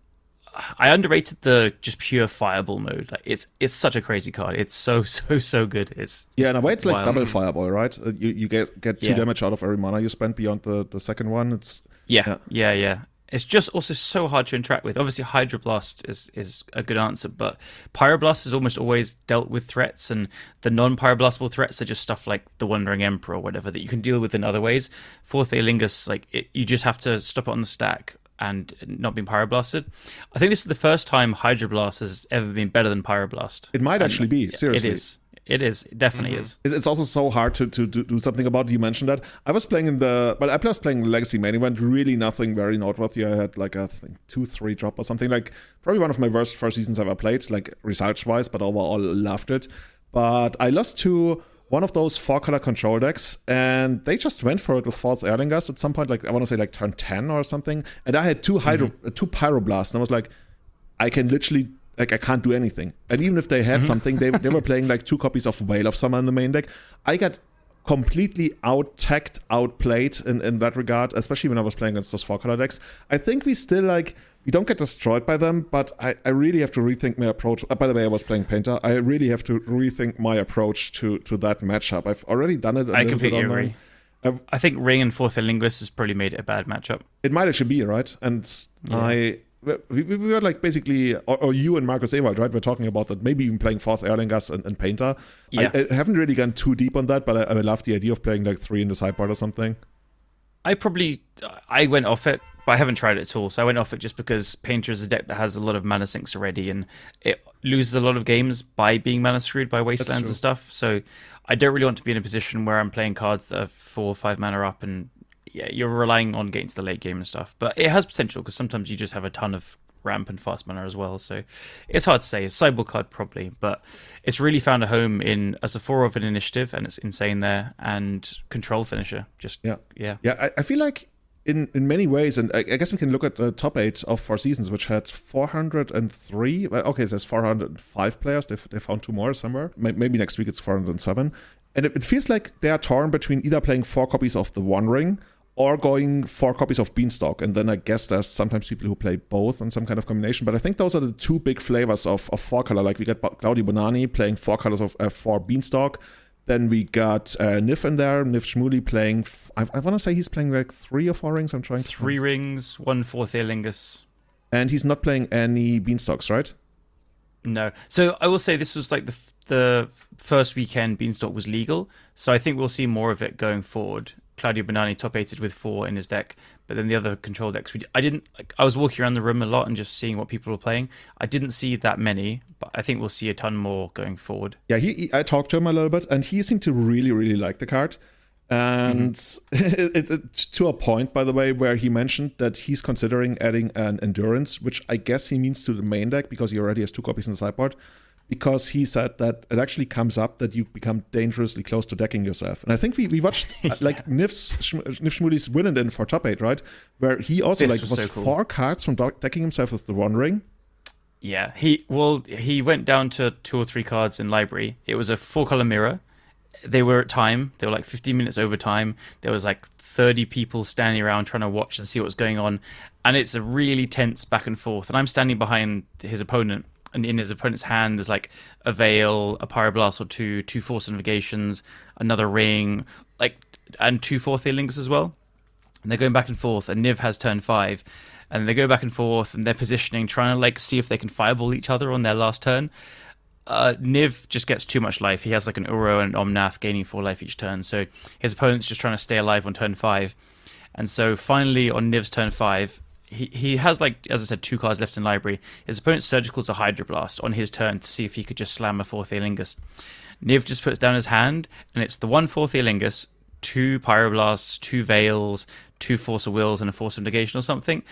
I underrated the just pure fireball mode. Like it's it's such a crazy card. It's so so so good. It's Yeah, in a way, it's like double fireball, right? Uh, You you get get two Yeah. damage out of every mana you spend beyond the the second one. It's Yeah, Yeah. yeah, yeah. It's just also so hard to interact with. Obviously, Hydroblast is is a good answer, but Pyroblast is almost always dealt with threats, and the non-pyroblastable threats are just stuff like the Wandering Emperor or whatever that you can deal with in other ways. Forth Eorlingas, like it, you just have to stop it on the stack and not being pyroblasted. I think this is the first time Hydroblast has ever been better than Pyroblast. it might actually be seriously. It is. It is. It definitely mm-hmm. is. It's also so hard to, to, to do something about. it. You mentioned that. I was playing in the well, I was playing Legacy main event. Really, nothing very noteworthy. I had like a I think two, three drop or something. Like probably one of my worst first seasons I've ever played. Like results wise, but overall loved it. But I lost to one of those four color control decks, and they just went for it with false Erlingers at some point. Like I want to say like turn ten or something. And I had two hydro, uh, two pyroblasts, and I was like, I can literally like I can't do anything. And even if they had something, they they were playing like two copies of Veil of Summer in the main deck. I got completely out tacked, outplayed in, in that regard, especially when I was playing against those four color decks. I think we still like we don't get destroyed by them, but I, I really have to rethink my approach. Uh, by the way, I was playing Painter. I really have to rethink my approach to to that matchup. I've already done it. a I completely agree. I've- I think Ring and Fourth Linguist has probably made it a bad matchup. It might actually be right, and I we, we we were like basically, or, or you and Marcus Ewald, right? We're talking about that. Maybe even playing Forth Eorlingas and, and Painter. Yeah. I, I haven't really gone too deep on that, but I, I love the idea of playing like three in the sideboard or something. I probably I went off it, but I haven't tried it at all. So I went off it just because Painter is a deck that has a lot of mana sinks already, and it loses a lot of games by being mana screwed by wastelands and stuff. So I don't really want to be in a position where I'm playing cards that are four or five mana up, and yeah, you're relying on getting to the late game and stuff. But it has potential because sometimes you just have a ton of ramp and fast mana as well. So it's hard to say. It's sideboard card probably, but it's really found a home in as a four of an initiative, and it's insane there. And control finisher, just Yeah. yeah. Yeah, I, I feel like in in many ways, and I, I guess we can look at the top eight of Four Seasons, which had 403. Well, okay, there's 405 players. They, they found two more somewhere. May- Maybe next week it's 407. And it, it feels like they are torn between either playing four copies of the One Ring or going four copies of Beanstalk. And then I guess there's sometimes people who play both in some kind of combination. But I think those are the two big flavors of, of four color. Like we got Claudio Bonani playing four colors of uh, four Beanstalk. Then we got uh, Niv in there, Niv Shmuli playing. F- I, I want to say he's playing like three or four rings. I'm trying to Three rings, one Forth Eorlingas. and he's not playing any beanstalks, right? No. So I will say this was like the f- the first weekend Beanstalk was legal. So I think we'll see more of it going forward. Claudio Banani top eighted with four in his deck, but then the other control decks. We, I didn't. Like, I was walking around the room a lot and just seeing what people were playing. I didn't see that many, but I think we'll see a ton more going forward. Yeah, he, he- I talked to him a little bit, and he seemed to really, really like the card. And it, mm-hmm. it, it- to a point, by the way, where he mentioned that he's considering adding an endurance, which I guess he means to the main deck because he already has two copies in the sideboard. Because he said that it actually comes up that you become dangerously close to decking yourself. And I think we, we watched uh, like Niv's Schm- Niv Shmuli's win and in for top eight, right? Where he also This like was was, so cool. four cards from decking himself with the one ring. Yeah, he well he went down to two or three cards in library. It was a four color mirror. They were at time. They were like 15 minutes over time. There was like 30 people standing around trying to watch and see what's going on, and it's a really tense back and forth. And I'm standing behind his opponent, and in his opponent's hand there's like a veil, a pyroblast or two, two force negations, another ring, like and two four links as well. And they're going back and forth and niv has turn five and they go back and forth and they're positioning trying to like see if they can fireball each other on their last turn. Uh, niv just gets too much life. He has like an uro and omnath gaining four life each turn. So his opponent's just trying to stay alive on turn five. And so finally on niv's turn five he, he has like as i said two cards left in library his opponent's surgical is a hydroblast on his turn to see if he could just slam a Forth Eorlingas. Niv just puts down his hand, and it's the one Forth Eorlingas, two Pyroblasts, two Veils, two Force of Wills, and a Force of Negation or something.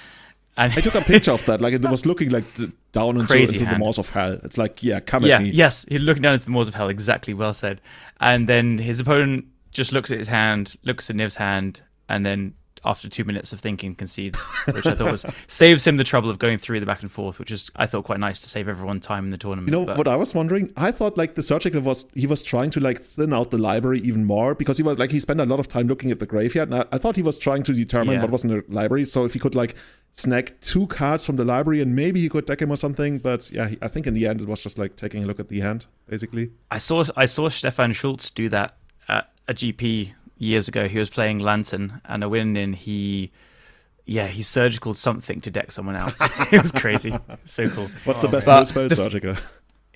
And I took a picture of that. Like it was looking like the, down into, into the maws of hell. It's like, yeah, come yeah, at me. yes, he's looking down into the maws of hell. Exactly, well said. And then his opponent just looks at his hand, looks at Niv's hand, and then after two minutes of thinking, concedes, which I thought was saves him the trouble of going through the back and forth, which is I thought quite nice to save everyone time in the tournament. You know but- what I was wondering? I thought like the surgical was he was trying to like thin out the library even more because he was like he spent a lot of time looking at the graveyard. And I, I thought he was trying to determine Yeah. what was in the library. So if he could like snag two cards from the library and maybe he could deck him or something. But yeah, he, I think in the end it was just like taking a look at the hand basically. I saw I saw Stefan Schultz do that at a GP years ago. He was playing Lantern and a win in he yeah, he surgical something to deck someone out. it was crazy. So cool. What's the oh, best But build spell? the- surgical.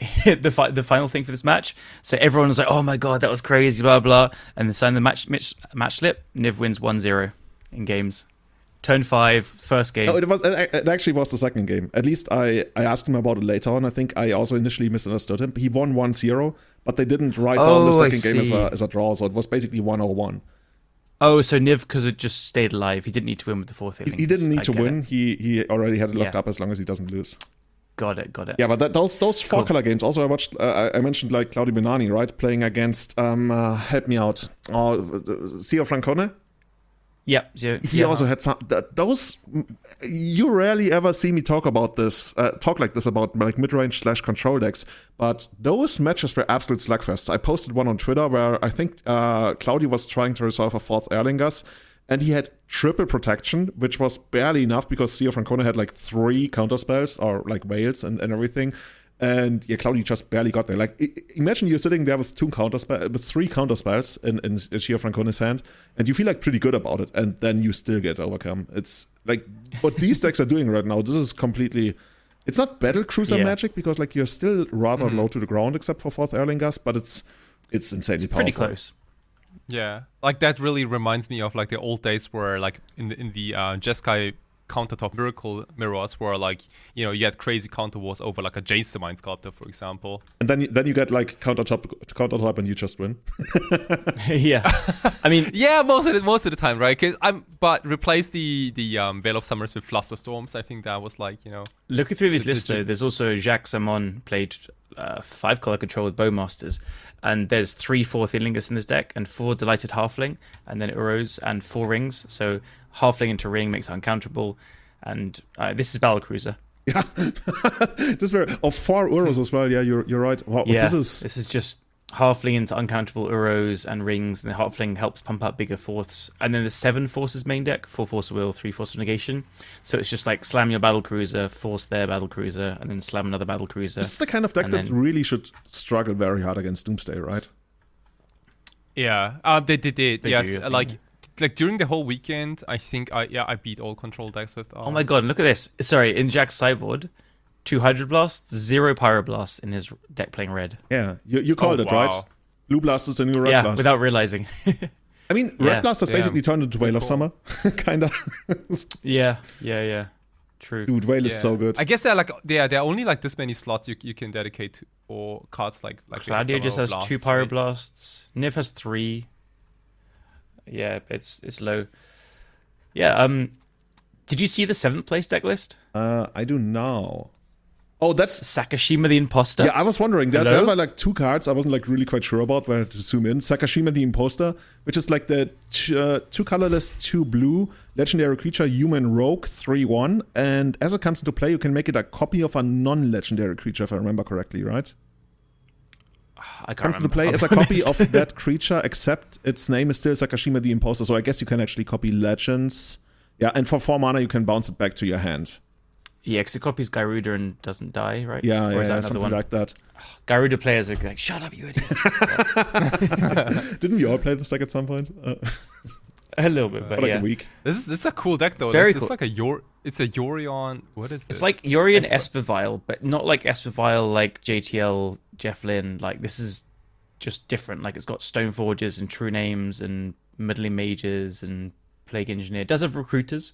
the fi- the final thing for this match. So everyone was like, "Oh my god, that was crazy!" Blah blah. And then sign the match match, match slip. Niv wins 1-0 in games. Turn five, first game. No, it was it it actually was the second game. At least I, I asked him about it later on. I think I also initially misunderstood him. He won 1-0, but they didn't write down the Oh, second game as a, as a draw, so it was basically 1-0-1. Oh, so Niv because it just stayed alive. He didn't need to win with the fourth. He, he didn't need I to win. It. He he already had it locked Yeah. up as long as he doesn't lose. Got it. Got it. Yeah, but that, those those four Cool. color games. Also, I watched. Uh, I mentioned like Claudio Benani, right, playing against. Um, uh, help me out. Oh, Cio Francone. Yep. So, He also had some. th- Those you rarely ever see me talk about this, uh, talk like this about like mid range slash control decks. But those matches were absolute slugfests. I posted one on Twitter where I think uh, Claudio was trying to resolve a Forth Eorlingas. And he had triple protection, which was barely enough because Theo Francone had like three counter spells or like whales and, and everything. And yeah, Claudio just barely got there. Like, imagine you're sitting there with two counter spell, with three counter spells in in Gio Francone's hand, and you feel like pretty good about it, and then you still get overcome. It's like what these decks are doing right now. This is completely. It's not battle cruiser Yeah. magic because like you're still rather low to the ground except for Forth Eorlingas, but it's it's insanely powerful. pretty close. Yeah, like that really reminds me of like the old days where like in the in the uh, Jeskai countertop miracle mirrors where like you know you had crazy counter wars over like a Jace Mind Sculptor for example. And then you, then you get like counter top counter top and you just win. yeah. I mean, Yeah, most of the most of the time, right? 'Cause I'm but replace the the um, Veil of Summers with Fluster Storms. I think that was like you know looking through this list though, there's also Jacques Samon played uh, five color control with Bowmasters, and there's three Forth Eorlingas in this deck, and four Delighted Halfling, and then Uros, and four rings. So Halfling into ring makes it uncounterable, and uh, this is Battle Cruiser. Yeah, this were of four euros as well. Yeah, you're you're right. Wow, yeah, this is just Halfling into uncountable Uros and rings, and the Halfling helps pump up bigger fourths. And then the seven forces main deck, four force of will, three force of negation. So it's just like slam your battle cruiser, force their battle cruiser, and then slam another battle cruiser. this is the kind of deck that then- really should struggle very hard against Doomsday, right? yeah. Uh, they they did They yes. do, like yeah. like during the whole weekend, I think I yeah I beat all control decks with. Um, Oh my god, look at this. Sorry, in Jack's sideboard, two Hydroblasts, zero Pyroblasts in his deck playing red. Yeah, you you called Oh, it right. Blue Blast is the new Red yeah, Blast. without realizing. I mean, Yeah. Red Blast has Yeah. basically turned into Veil of Summer, kind of. yeah, yeah, yeah. True. Dude, Veil is so good. I guess they're like yeah, there are only like this many slots you, you can dedicate to or cards like like Claudio Veil of just has Summer or two Blasts, right? Pyroblasts. Niv has three. Yeah, it's it's low. Yeah. Um, did you see the seventh place deck list? Uh, I do now. Oh, that's Sakashima the Imposter. yeah. I was wondering. There, there were like two cards. I wasn't like really quite sure about where to zoom in. Sakashima the Imposter, which is like the t- uh, two colorless, two blue legendary creature, human rogue, three one. And as it comes into play, you can make it a copy of a non-legendary creature, if I remember correctly, right? I can't comes into remember. play I'll as a copy of that creature, except its name is still Sakashima the Imposter. So I guess you can actually copy legends. Yeah, and for four mana, you can bounce it back to your hand. Yeah, because it copies Garuda and doesn't die, right? Yeah, or yeah, is yeah that another something one? like that. Garuda players are like, "Shut up, you idiot!" Didn't we all play this deck at some point? Uh, a little bit, but for like yeah. a week. This is this is a cool deck though. Very it's, cool. it's like a Yor. It's a Yorion. What is this? It's like Yuri and Esper- Espervile, but not like Espervile, like JTL, Jeff Lynn. Like this is just different. Like it's got Stone Forges and True Names and Meddling Mages and Plague Engineer. It does have recruiters,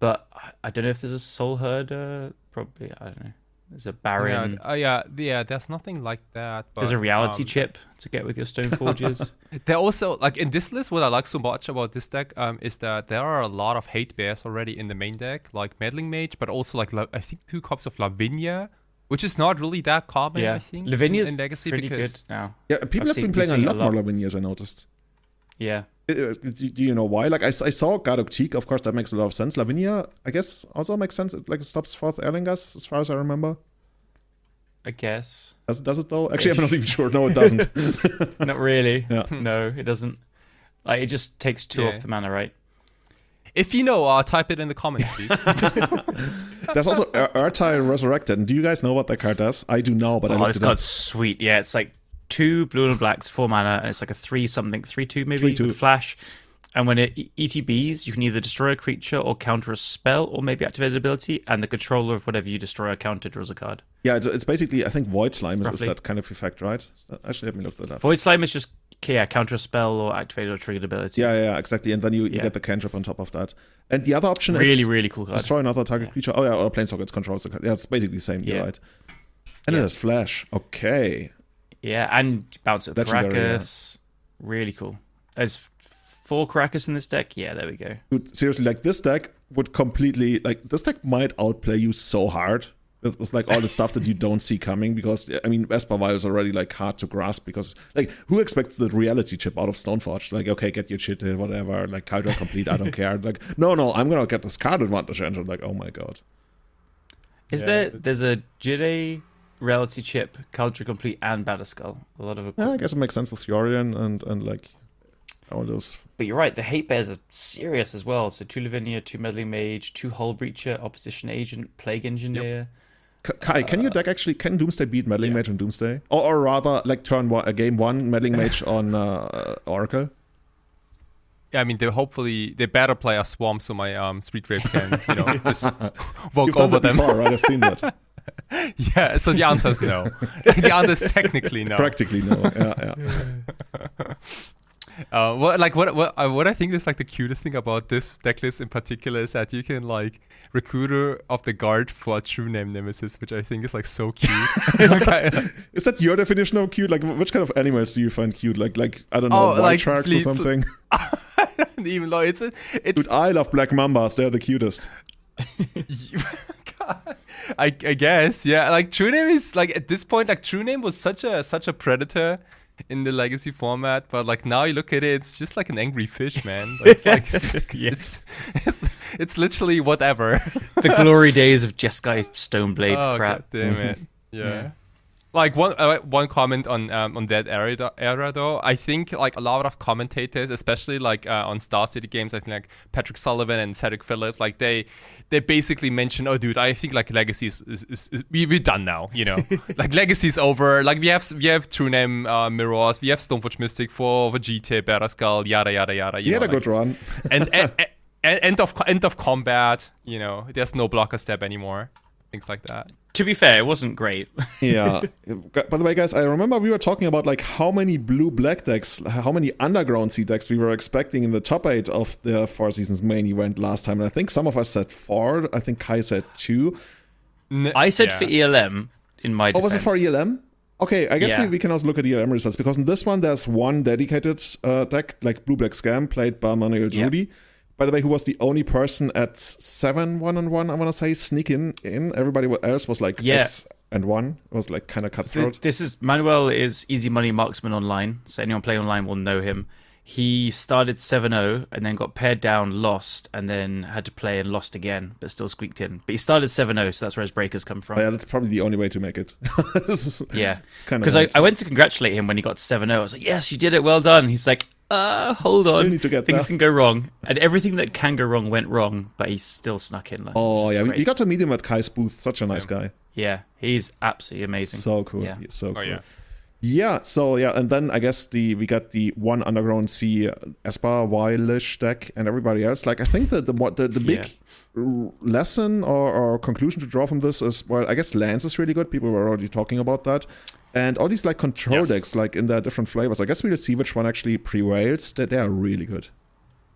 but I- I don't know if there's a Soul Herder. Probably I don't know. There's a yeah, Baron. uh, yeah, yeah. There's nothing like that. But, there's a reality um, chip to get with your Stone Forges. There also like in this list, what I like so much about this deck um, is that there are a lot of hate bears already in the main deck, like Meddling Mage, but also like La- I think two copies of Lavinia, which is not really that common. yeah, I think Lavinia's in, in Legacy pretty because good now. Yeah, people I've have been playing a lot, a lot. more Lavinias, I noticed. Yeah, Do, do you know why? Like, I saw Gaddock Teeg, of course, that makes a lot of sense. Lavinia, I guess, also makes sense. Like it like stops Forth Eorlingas, as far as I remember. I guess. Does, does it though? Actually, I'm not even sure. No, it doesn't. not really. Yeah. No, it doesn't. Like it just takes two Yeah. off the mana, right? if you know, uh, type it in the comments, please. There's also Ur- Ertai Resurrected. And do you guys know what that card does? I do now, but I Oh, looked this it up. card's sweet. Yeah, it's like two blue and blacks, four mana, and it's like a three something, three two maybe Three two. with flash. And when it ETBs, you can either destroy a creature or counter a spell, or maybe activate an ability, and the controller of whatever you destroy or counter draws a card. Yeah, it's, it's basically, I think Void Slime is, is that kind of effect, right? Actually, let me look that up. Void Slime is just yeah, counter a spell or activate or triggered ability. Yeah, yeah, yeah, exactly. And then you, you Yeah. get the cantrip on top of that. And the other option really, is really really cool card. destroy another target creature. Oh, yeah, or Planeswalker controls the card. Yeah, it's basically the same. You're Yeah. right. And it Yeah. has Flash. Okay. Yeah, and bounce it with Legendary, yeah. Really cool. There's four Karakas in this deck. Yeah, there we go. Dude, seriously, like this deck would completely like this deck might outplay you so hard with, with like all the stuff that you don't see coming because I mean Vespervile is already like hard to grasp because like who expects the reality chip out of Stoneforge? Like okay, get your shit in, whatever. Like Kaldra Compleat, I don't care. Like no, no, I'm gonna get this card advantage engine. Like oh my god. Is Yeah, there? There's a Jide reality chip, Kaldra Compleat, and Batterskull. A lot of. Yeah, I guess it makes sense with Yorion and and like all those. But you're right. The hate bears are serious as well. So two Lavinia, two Meddling Mage, two Hull Breacher, Opposition Agent, Plague Engineer. K- Kai, can your deck actually can Doomsday beat Meddling yeah. Mage on Doomsday, or, or rather like turn one, uh, game one Meddling Mage on uh, Oracle? yeah, I mean, they hopefully they better play a Swamp so my um, Street Wraiths can you know just You've walk done over that them. before, right? I've seen that. yeah, so the answer is no. the answer is technically no. Practically no. Yeah, yeah. Uh, what like what what uh, what I think is like the cutest thing about this deck list in particular is that you can like recruiter of the guard for a true name nemesis, which I think is like so cute. Is that your definition of cute? Like, which kind of animals do you find cute? Like, like I don't know, Oh, white like, sharks please- or something. Even though it's a, it's Dude, I love black mambas. They're the cutest. I, I guess yeah like true name is like at this point like true name was such a such a predator in the legacy format but like now you look at it it's just like an angry fish man Like, it's like it's, Yeah. it's, it's, it's literally whatever the glory days of Jeskai Stoneblade oh crap. God damn it mm-hmm. yeah. Yeah. Like one uh, one comment on um, on that era, era though, I think like a lot of commentators, especially like uh, on Star City games, I think like Patrick Sullivan and Cedric Phillips, like they they basically mention, oh dude, I think like Legacy is, is, is, is we we're done now, you know, like Legacy's over. Like we have we have True Name uh, Mirrors, we have Stoneforge Mystic for Vegeta, Batterskull, yada yada yada. You had know, a good run. and, and, and end of end of combat, you know, there's no blocker step anymore, things like that. To be fair, it wasn't great. yeah. By the way, guys, I remember we were talking about like how many blue black decks, how many underground sea decks we were expecting in the top eight of the Four Seasons main event last time. And I think some of us said four. I think Kai said two. N- I said yeah. for ELM in my Oh, was it for ELM? Okay, I guess Yeah. we, we can also look at the ELM results because in this one there's one dedicated uh, deck, like Blue Black Scam, played by Manuel Yep. By the way, who was the only person at seven one on one, I want to say, sneaking in. Everybody else was like Yeah. X and one. It was like kind of So cutthroat. this is Manuel is easy money marksman online, so anyone playing online will know him. He started 7-0 and then got paired down, lost, and then had to play and lost again, but still squeaked in. But he started 7-0, so that's where his breakers come from. Oh, yeah, that's probably the only way to make it. Yeah, it's kind of because I, I went to congratulate him when he got to 7-0. I was like, "Yes, you did it, well done." He's like, "Uh, hold Still on, need to get things there." can go wrong," and everything that can go wrong went wrong, but he still snuck in. Like, Oh yeah, we, Great. we got to meet him at Kai's booth. Such a nice guy. yeah, he's absolutely amazing. So cool. Yeah. So cool. Oh yeah. Yeah, so yeah, and then I guess the we got the one underground sea uh, Esper Wilish deck and everybody else. Like I think that the what the, the big r- lesson or, or conclusion to draw from this is well, I guess Lands is really good. People were already talking about that. And all these like control Yes. decks, like in their different flavors. I guess we'll see which one actually prevails. That they are really good.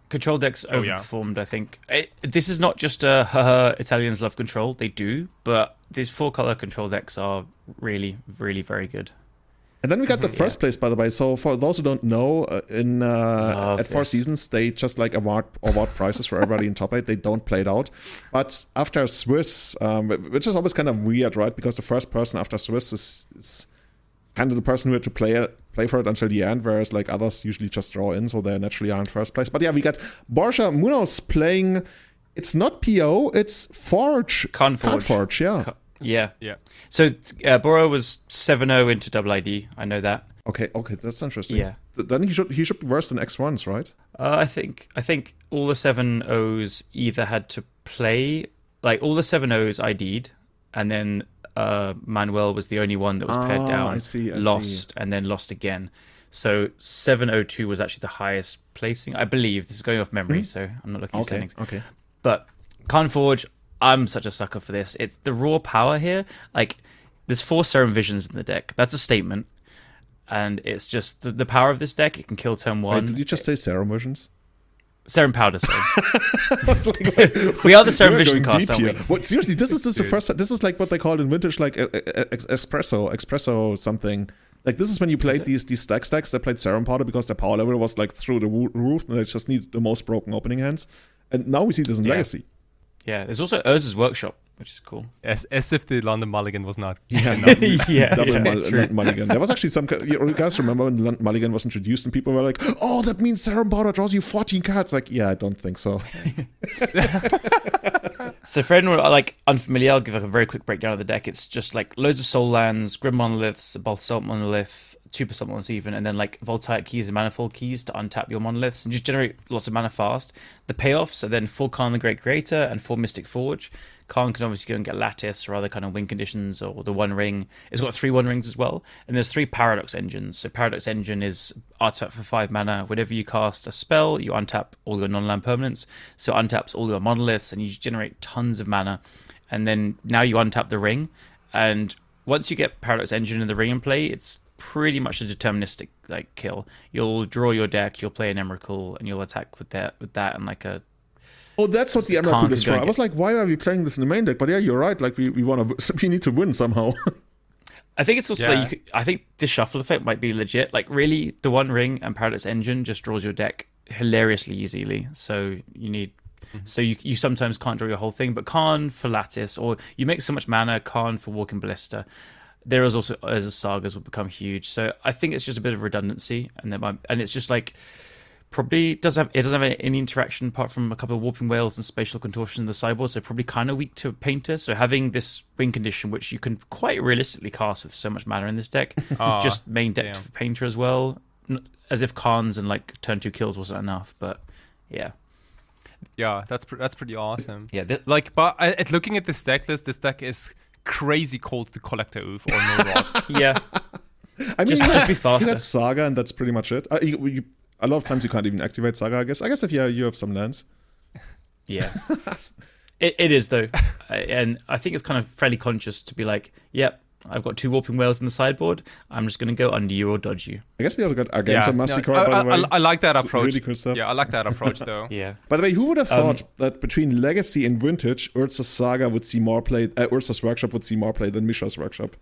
Control decks Oh, yeah. overperformed, I think. It, this is not just a haha, Italians love control. They do, but these four color control decks are really, really very good. And then we got the first place, by the way. So for those who don't know, uh, in uh, Love at Four this. Seasons, they just like award award prizes for everybody in top eight. They don't play it out. But after Swiss, um, which is always kind of weird, right? Because the first person after Swiss is, is kind of the person who had to play it, play for it until the end, whereas like others usually just draw in, so they naturally are in first place. But yeah, we got Borja Munoz playing. It's not PO, it's Forge. Conforge. Conforge, yeah. Co- Yeah. Yeah. So uh, Boro was 7-0 into double ID. I know that. Okay, okay, that's interesting. Yeah. Th- Then he should he should be worse than X ones, right? Uh, I think I think all the seven O's either had to play like all the seven O's ID'd, and then uh, Manuel was the only one that was paired Ah, down, I see, I lost, and then lost again. So seven O two was actually the highest placing, I believe. This is going off memory, so I'm not looking at Hmm? Okay. But Conforge, I'm such a sucker for this. It's the raw power here. Like, there's four Serum Visions in the deck. That's a statement. And it's just the, the power of this deck. It can kill turn Wait, one. did you just say serum versions? Serum Powder, sorry. Like, we are the Serum Vision cast, aren't we? What, seriously, this is this is the first. This is like what they call in vintage, like uh, uh, espresso, espresso something. Like this is when you played these these stack stacks. They played serum powder because their power level was like through the roof, and they just needed the most broken opening hands. And now we see this in Yeah. Legacy. Yeah, there's also Urza's Workshop, which is cool. As as if the London Mulligan was not. Yeah, yeah, double yeah, mul- true. mulligan. There was actually some. You guys remember when Lun- mulligan was introduced and people were like, "Oh, that means serum powder draws you 14 cards." Like, yeah, I don't think so. So for anyone like unfamiliar, I'll give like a very quick breakdown of the deck. It's just like loads of Sol lands, grim monoliths, a basalt monolith, two monoliths even, and then like voltaic keys and manifold keys to untap your monoliths and just generate lots of mana fast. The payoffs are then four Karn the Great Creator and four Mystic Forge. Karn can obviously go and get Lattice or other kind of win conditions or the One Ring. It's got three One Rings as well. And there's three Paradox Engines. So Paradox Engine is artifact for five mana. Whenever you cast a spell, you untap all your non-land permanents. So it untaps all your monoliths and you generate tons of mana. And then now you untap the ring. And once you get Paradox Engine in the ring in play, it's pretty much a deterministic like kill. You'll draw your deck, you'll play an Emrakul, and you'll attack with that with that and like a Oh, that's what the Khan Emerald can is for. I was like, why are we playing this in the main deck? But yeah, you're right. Like, we, we want to, we need to win somehow. I think it's also Yeah. like you could, I think the shuffle effect might be legit. Like really, the One Ring and Paradox Engine just draws your deck hilariously easily. So you need, mm-hmm. so you you sometimes can't draw your whole thing, but Karn for Lattice, or you make so much mana. Karn for Walking Ballista. There is also as a sagas will become huge. So I think it's just a bit of redundancy, and there might, and it's just like probably doesn't have it doesn't have any interaction apart from a couple of Warping Wails and spatial contortion in the sideboard, so probably kind of weak to a painter. So having this wing condition, which you can quite realistically cast with so much mana in this deck, Aw, ah, just main deck damn. for painter as well, as if Karns and like turn two kills wasn't enough. But yeah, Yeah, that's pr- that's pretty awesome. yeah, Like, but I, at looking at this deck list, this deck is crazy called the Collector Ouphe or Null Rod. yeah. I mean, Just- you just be You faster. got Saga, and that's pretty much it. Uh, you, you, a lot of times you can't even activate Saga, I guess. I guess if yeah, you have some lands. Yeah, it, it is though, and I think it's kind of fairly conscious to be like, yep, I've got two Warping Wails in the sideboard. I'm just going to go under you or dodge you. I guess we also got yeah, Argenta no, Masticore, I, by the way. I- I like that It's approach. really cool stuff. Yeah, I like that approach though. Yeah, By the way, who would have Um, thought that between Legacy and Vintage, Urza's Saga would see more play, uh, Urza's Workshop would see more play than Mishra's Workshop?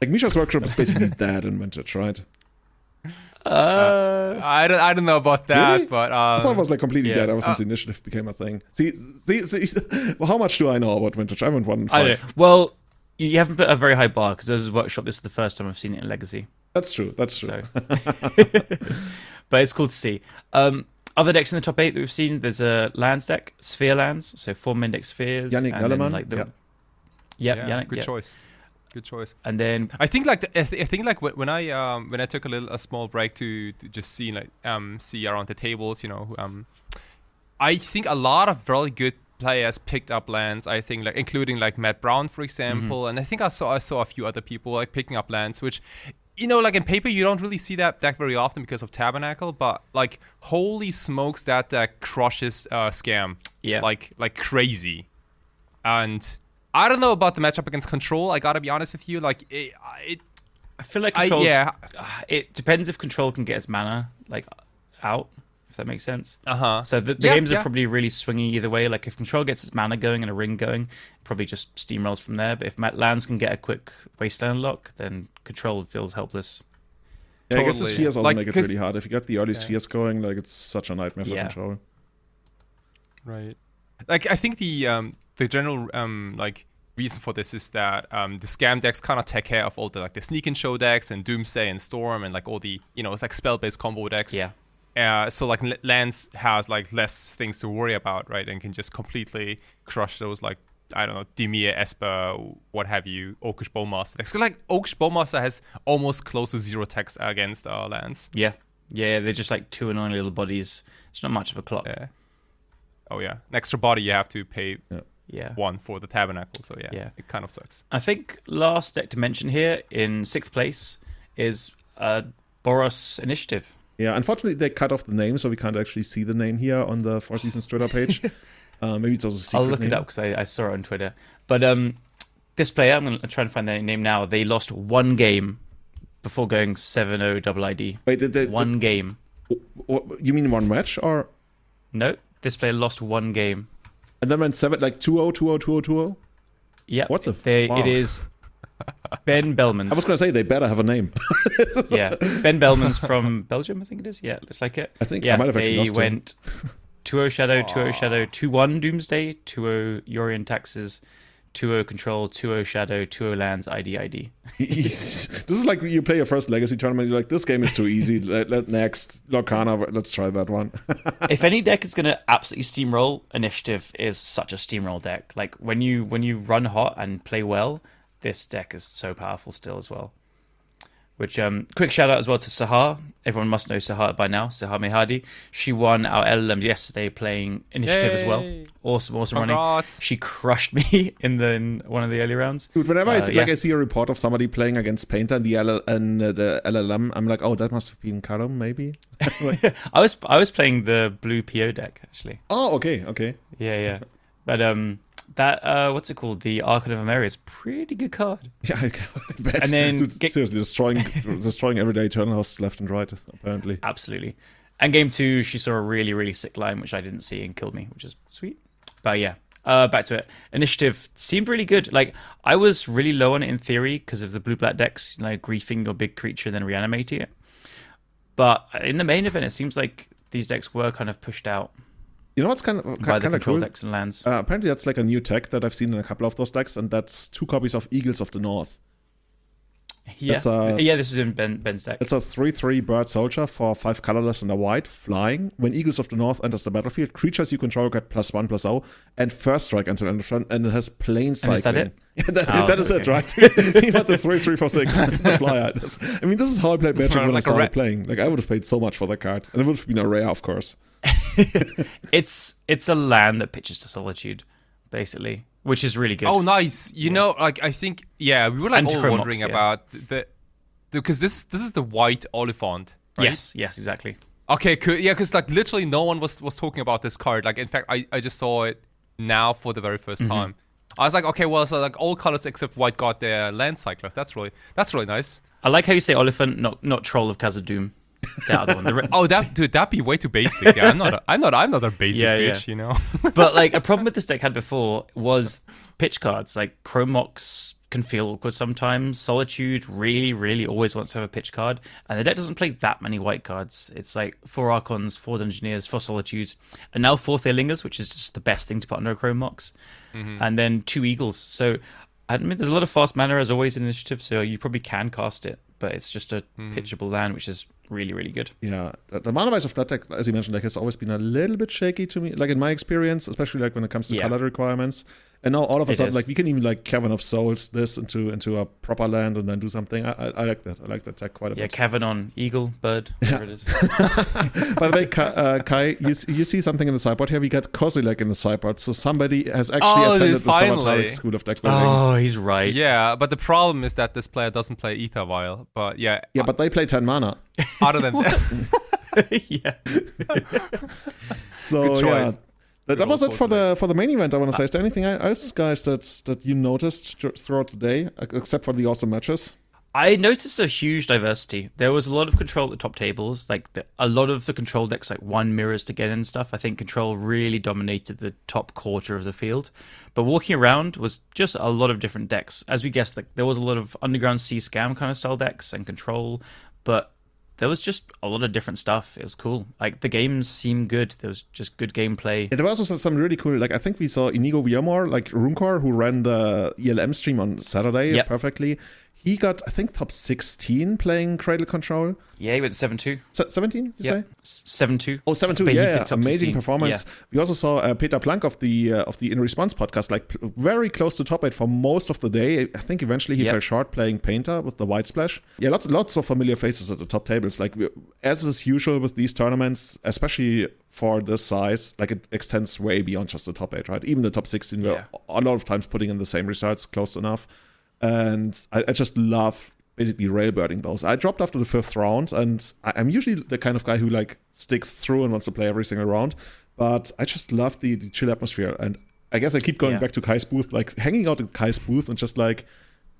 Like Mishra's workshop is basically dead in vintage, right? Uh, I don't, I don't know about that, Really? but I thought it um, was like completely yeah. dead ever since Uh, the initiative became a thing. See, see, see well, how much do I know about vintage? I haven't won I five. don't. Well, you you haven't put a very high bar because as a workshop, this is the first time I've seen it in Legacy. That's true. That's true. So, but it's cool to see. Um, other decks in the top eight that we've seen, there's a lands deck, sphere lands, so four Mendex spheres. Yannick and then, Nellerman, like the, yeah. yeah, yeah, Yannick, good yeah. choice. Good choice. And then I think like the, I, th- I think like when when I um when I took a little a small break to, to just see like um see around the tables, you know, um, I think a lot of really good players picked up lands. I think like including like Matt Brown for example, and I think I saw I saw a few other people like picking up lands, which. You know, like in paper, you don't really see that deck very often because of Tabernacle, but like, holy smokes, that deck crushes uh, Scam yeah, like like crazy. And I don't know about the matchup against Control. I gotta be honest with you. Like it, it I feel like I, controls. yeah, it depends if control can get its mana like out, if that makes sense. uh huh. So the, the Yeah, games yeah. are probably really swingy either way. Like if control gets its mana going and a ring going, probably just steamrolls from there. But if Ma- lands can get a quick wasteland lock, then control feels helpless. Yeah, I guess the spheres also Like, make it 'cause- really hard. If you get the early Yeah. spheres going, like it's such a nightmare for Yeah. control. Right. Like I think the um the general um like reason for this is that um the scam decks kind of take care of all the like the sneak and show decks and doomsday and storm and like all the you know it's like spell based combo decks. Yeah, Uh, so like Lands has like less things to worry about, right? And can just completely crush those like I don't know Dimir, Esper, what have you, Orcish Bowmaster decks. 'Cause, like Orcish Bowmaster has almost close to zero attacks against uh, Lands. yeah, yeah. They're just like two annoying little bodies. It's not much of a clock. Yeah. Oh yeah, an extra body you have to pay Yeah. one for the tabernacle. So yeah, Yeah. it kind of sucks. I think last deck to mention here in sixth place is uh, Boros Initiative. Yeah, unfortunately they cut off the name, so we can't actually see the name here on the Four Seasons Twitter page. uh, maybe it's also a secret I'll look name. it up because I, I saw it on Twitter. But um, this player, I'm going to try and find their name now. They lost one game before going 7-0 double ID. Wait, did they, One game. what, you mean one match or No, this player lost one game. and then went seven like oh, 2-0, 2-0, 2-0, 2-0? Yep. What the they, fuck? It is Ben Bellmans. I was gonna say they better have a name. yeah, Ben Bellmans from Belgium, I think it is. Yeah, looks like it. I think I yeah, might have actually they lost went 2-0 Shadow, 2-0 Shadow, 2-1 Doomsday, 2-0 Yorion Taxes, 2-0 Control, 2-0 Shadow, 2-0 Lands, ID, ID. this is like you play your first legacy tournament. You're like, this game is too easy. let, let next Lorcana. Let's try that one. if any deck is going to absolutely steamroll, Initiative is such a steamroll deck. Like when you when you run hot and play well, this deck is so powerful still as well. Which um, quick shout out as well to Sahar. Everyone must know Sahar by now. Sahar Mehadi. She won our LLMs yesterday playing Initiative as well. Yay. Awesome, awesome running. She crushed me in the in one of the early rounds. Dude, whenever I Uh, see, like. I see a report of somebody playing against Painter and the LL, and uh, the LLM, I'm like, oh, that must have been Karam, maybe. I was I was playing the blue PO deck actually. Oh, okay, okay. Yeah, yeah. But um, that uh, what's it called? The Archon of Emeria is pretty good card. Yeah, I bet. And then Dude, get- seriously, destroying, destroying everyday Eternal House left and right. Apparently, Absolutely. And game two, she saw a really, really sick line, which I didn't see and killed me, which is sweet. But yeah, uh, back to it. Initiative seemed really good. Like, I was really low on it in theory because of the blue black decks, you know, griefing your big creature and then reanimating it. But in the main event, it seems like these decks were kind of pushed out you know what's kind of by the kind of cool? decks and lands. Uh, apparently, that's like a new tech that I've seen in a couple of those decks, and that's two copies of Eagles of the North. yeah. that's, uh, yeah, this is in ben, Ben's deck. It's a 3 3 bird soldier for 5 colorless and a white, flying. When Eagles of the North enters the battlefield, creatures you control get plus 1 plus 0 and first strike until end of turn, and it has plane cycling. is that it? That, Oh, that is it, right? he had the 3 3 for 6, the flyer. That's- I mean, this is how I played Magic when I Like a started rat. playing. Like, I would have paid so much for that card, and it would have been a rare, of course. It's it's a land that pitches to solitude, basically, which is really good. Oh, nice. You know, like I think, yeah, we were like And all Chromox, wondering yeah. about the because this this is the white Oliphant. Right? Yes, yes, exactly. Okay, cool. Yeah, because like literally no one was was talking about this card. Like in fact, I I just saw it now for the very 1st Mm-hmm. time. I was like, okay, well, so like all colors except white got their land cyclers. That's really that's really nice. I like how you say Oliphant, not not Troll of Khazad-dûm. The other one. The re- Oh, that dude, that'd be way too basic. Yeah, I'm not. A, I'm not. I'm not a basic Yeah, yeah. bitch. You know. but like a problem with this deck had before was pitch cards like Chromox can feel awkward sometimes. Solitude really, really always wants to have a pitch card, and the deck doesn't play that many white cards. It's like four Archons, four Dungeoneers, four Solitudes, and now four Theurlingers, which is just the best thing to put under a Chromox, Mm-hmm. and then two Eagles. So, I mean, there's a lot of fast mana as always in Initiative, so you probably can cast it, but it's just a Mm. pitchable land, which is really, really good. Yeah, the, the mana wise of that deck, as you mentioned, like has always been a little bit shaky to me. Like in my experience, especially like when it comes to Yeah. color requirements. And now all of a It sudden, is. like we can even like Cavern of Souls this into into a proper land and then do something. I, I, I like that. I like that deck quite a Yeah, bit. Yeah, Cavern on Eagle, Bird, whatever it is. By the way, Kai, uh, Kai you, you see something in the sideboard here. We got Kozilek in the sideboard, so somebody has actually Oh, attended the finally. Savataric School of Deck Building. Oh, he's right. Yeah, but the problem is that this player doesn't play Ether Vial. But yeah, Yeah, but they play ten mana. other than that, yeah. So Good yeah. Choice. That, that was it for the for the main event. I want to ah. say. Is there anything else, guys, that that you noticed throughout the day, except for the awesome matches? I noticed a huge diversity. There was a lot of control at the top tables. Like the, a lot of the control decks, like one mirrors to get in stuff. I think control really dominated the top quarter of the field. But walking around was just a lot of different decks. As we guessed, like there was a lot of underground sea scam kind of style decks and control, but there was just a lot of different stuff. It was cool. Like the games seemed good. There was just good gameplay. Yeah, there was also some really cool. Like I think we saw Inigo Villamor, like Runecore, who ran the ELM stream on Saturday Yep. perfectly. He got, I think, top 16 playing Cradle Control. Yeah, he went seven two. Se- 17, you Yeah, say? seven two. Oh, 7 2, But yeah, yeah. amazing 16. performance. We also saw uh, Peter Plank of the uh, of the In Response podcast, like p- very close to top eight for most of the day. I think eventually he Yep. fell short playing Painter with the White Splash. Yeah, lots lots of familiar faces at the top tables. Like as is usual with these tournaments, especially for this size, like it extends way beyond just the top eight, right? Even the top 16 were a lot of times putting in the same results, close enough. And I, I just love basically railbirding those. I dropped after the fifth round, and I, I'm usually the kind of guy who like sticks through and wants to play every single round. But I just love the, the chill atmosphere, and I guess I keep going Yeah. back to Kai's booth, like hanging out at Kai's booth and just like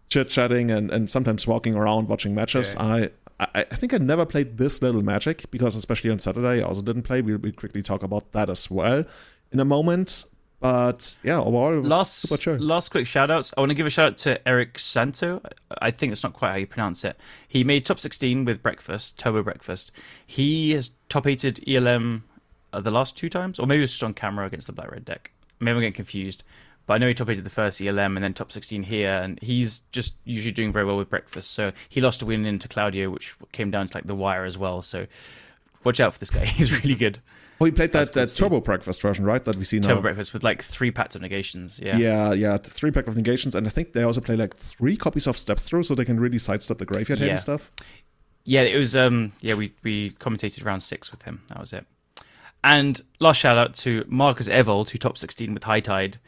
chit chatting and, and sometimes walking around watching matches. Yeah. I, I I think I never played this little Magic because especially on Saturday I also didn't play. We'll, we'll quickly talk about that as well in a moment. But yeah, overall, it was last last quick shout outs. I want to give a shout out to Eric Santo. I think that's not quite how you pronounce it. He made top 16 with Breakfast, Turbo Breakfast. He has top 8 ELM uh, the last two times, or maybe it was just on camera against the Black Red deck. Maybe I'm getting confused. But I know he top 8 the first ELM and then top 16 here, and he's just usually doing very well with Breakfast. So he lost a win into Claudio, which came down to like the wire as well. So watch out for this guy. He's really good. Oh, he played that, that see. Turbo Breakfast version, right? That we see now. Turbo Breakfast with like three Pacts of Negations. Yeah. Yeah, yeah, three Pact of Negations, and I think they also play like three copies of Step Through, so they can really sidestep the graveyard Yeah. and stuff. Yeah, it was. Um, yeah, we we commentated round six with him. That was it. And last shout out to Marcus Evold, who top sixteen with High Tide.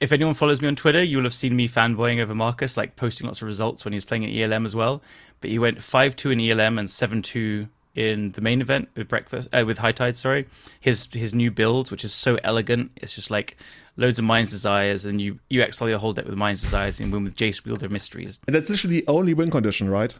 If anyone follows me on Twitter, you will have seen me fanboying over Marcus, like posting lots of results when he was playing at ELM as well. But he went five two in ELM and seven two in the main event with breakfast uh, with High Tide. Sorry, his his new build, which is so elegant, it's just like loads of Mind's Desires, and you you exile your whole deck with Mind's Desires and win with Jace Wielder Mysteries. And that's literally the only win condition, right?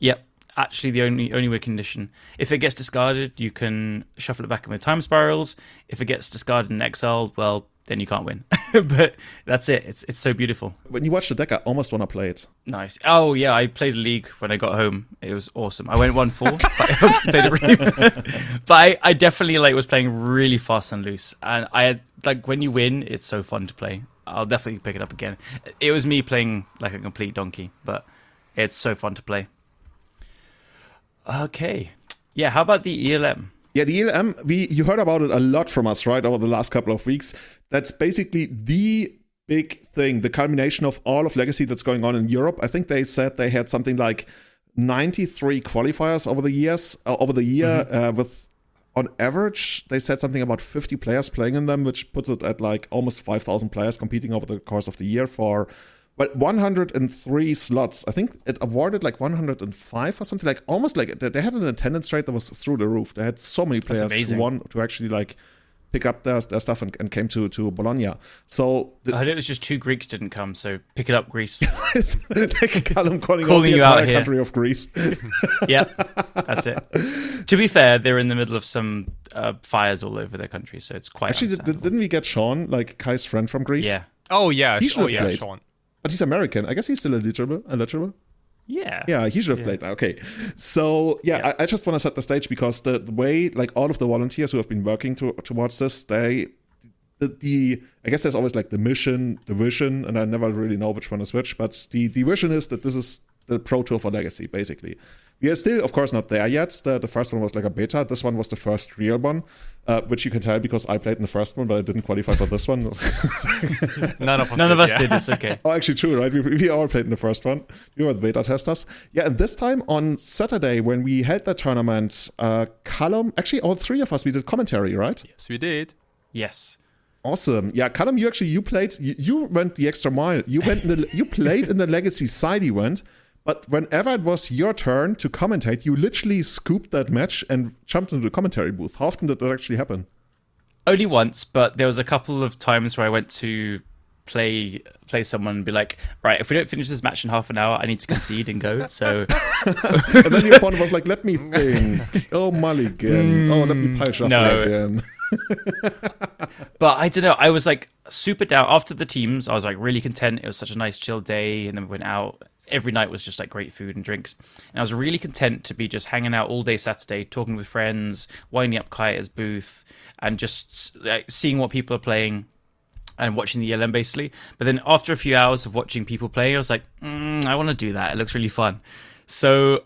Yep. Actually, the only only win condition. If it gets discarded, you can shuffle it back in with time spirals. If it gets discarded and exiled, well, then you can't win. but that's it. It's it's so beautiful. When you watch the deck, I almost want to play it. Nice. Oh yeah, I played a league when I got home. It was awesome. I went one four, but I obviously played it really. but I, I definitely like was playing really fast and loose, and I like when you win, it's so fun to play. I'll definitely pick it up again. It was me playing like a complete donkey, but it's so fun to play. Okay, yeah. How about the ELM? Yeah, the ELM, we you heard about it a lot from us, right, over the last couple of weeks. That's basically the big thing, the culmination of all of Legacy that's going on in Europe. I think they said they had something like 93 qualifiers over the years, uh, over the year, uh, with on average, they said something about 50 players playing in them, which puts it at like almost 5,000 players competing over the course of the year for well 103 slots. I think it awarded like 105 or something, like almost like they they had an attendance rate that was through the roof. They had so many players who amazing. won to actually like pick up their, their stuff and, and came to to Bologna. So the, I heard it was just two Greeks didn't come, so pick it up, Greece. like Callum calling, out Calling the you entire here. country of Greece. yeah, that's it. To be fair, they're in the middle of some uh, fires all over their country, so it's quite Actually, Did, didn't we get Sean, like Kai's friend from Greece? yeah. Oh yeah, He should oh have yeah, played. Sean. But he's American. I guess he's still eligible. Eligible. Yeah. Yeah, he should have played that. Okay. So, yeah, Yeah. I, I just want to set the stage because the, the way, like, all of the volunteers who have been working to, towards this, they, the, the, I guess there's always like the mission, the vision, and I never really know which one is which, but the, the vision is that this is the Pro Tour for Legacy, basically. We are still, of course, not there yet. The, the first one was like a beta. This one was the first real one, uh, which you can tell because I played in the first one, but I didn't qualify for this one. None of us. None did, of us yeah. did. It's okay. Oh, actually, true, right? We, we all played in the first one. We were the beta testers. Yeah, and this time on Saturday, when we held that tournament, uh, Callum, actually, all three of us, we did commentary, right? Yes, we did. Yes. Awesome. Yeah, Callum, you actually you played, you, you went the extra mile. You went, in the, you played in the Legacy side event, but whenever it was your turn to commentate, you literally scooped that match and jumped into the commentary booth. How often did that actually happen? Only once, but there was a couple of times where I went to play play someone and be like, right, if we don't finish this match in half an hour, I need to concede and go. So And then your opponent was like, "Let me think. Oh, Mulligan. Mm. Oh, let me pile shuffle no. again." But I don't know. I was like super down after the teams. I was like really content. It was such a nice chill day, and then we went out. Every night was just like great food and drinks, and I was really content to be just hanging out all day Saturday, talking with friends, winding up Kaya's booth, and just like, seeing what people are playing and watching the ELM basically. But then after a few hours of watching people play, I was like, mm, I want to do that. It looks really fun. So.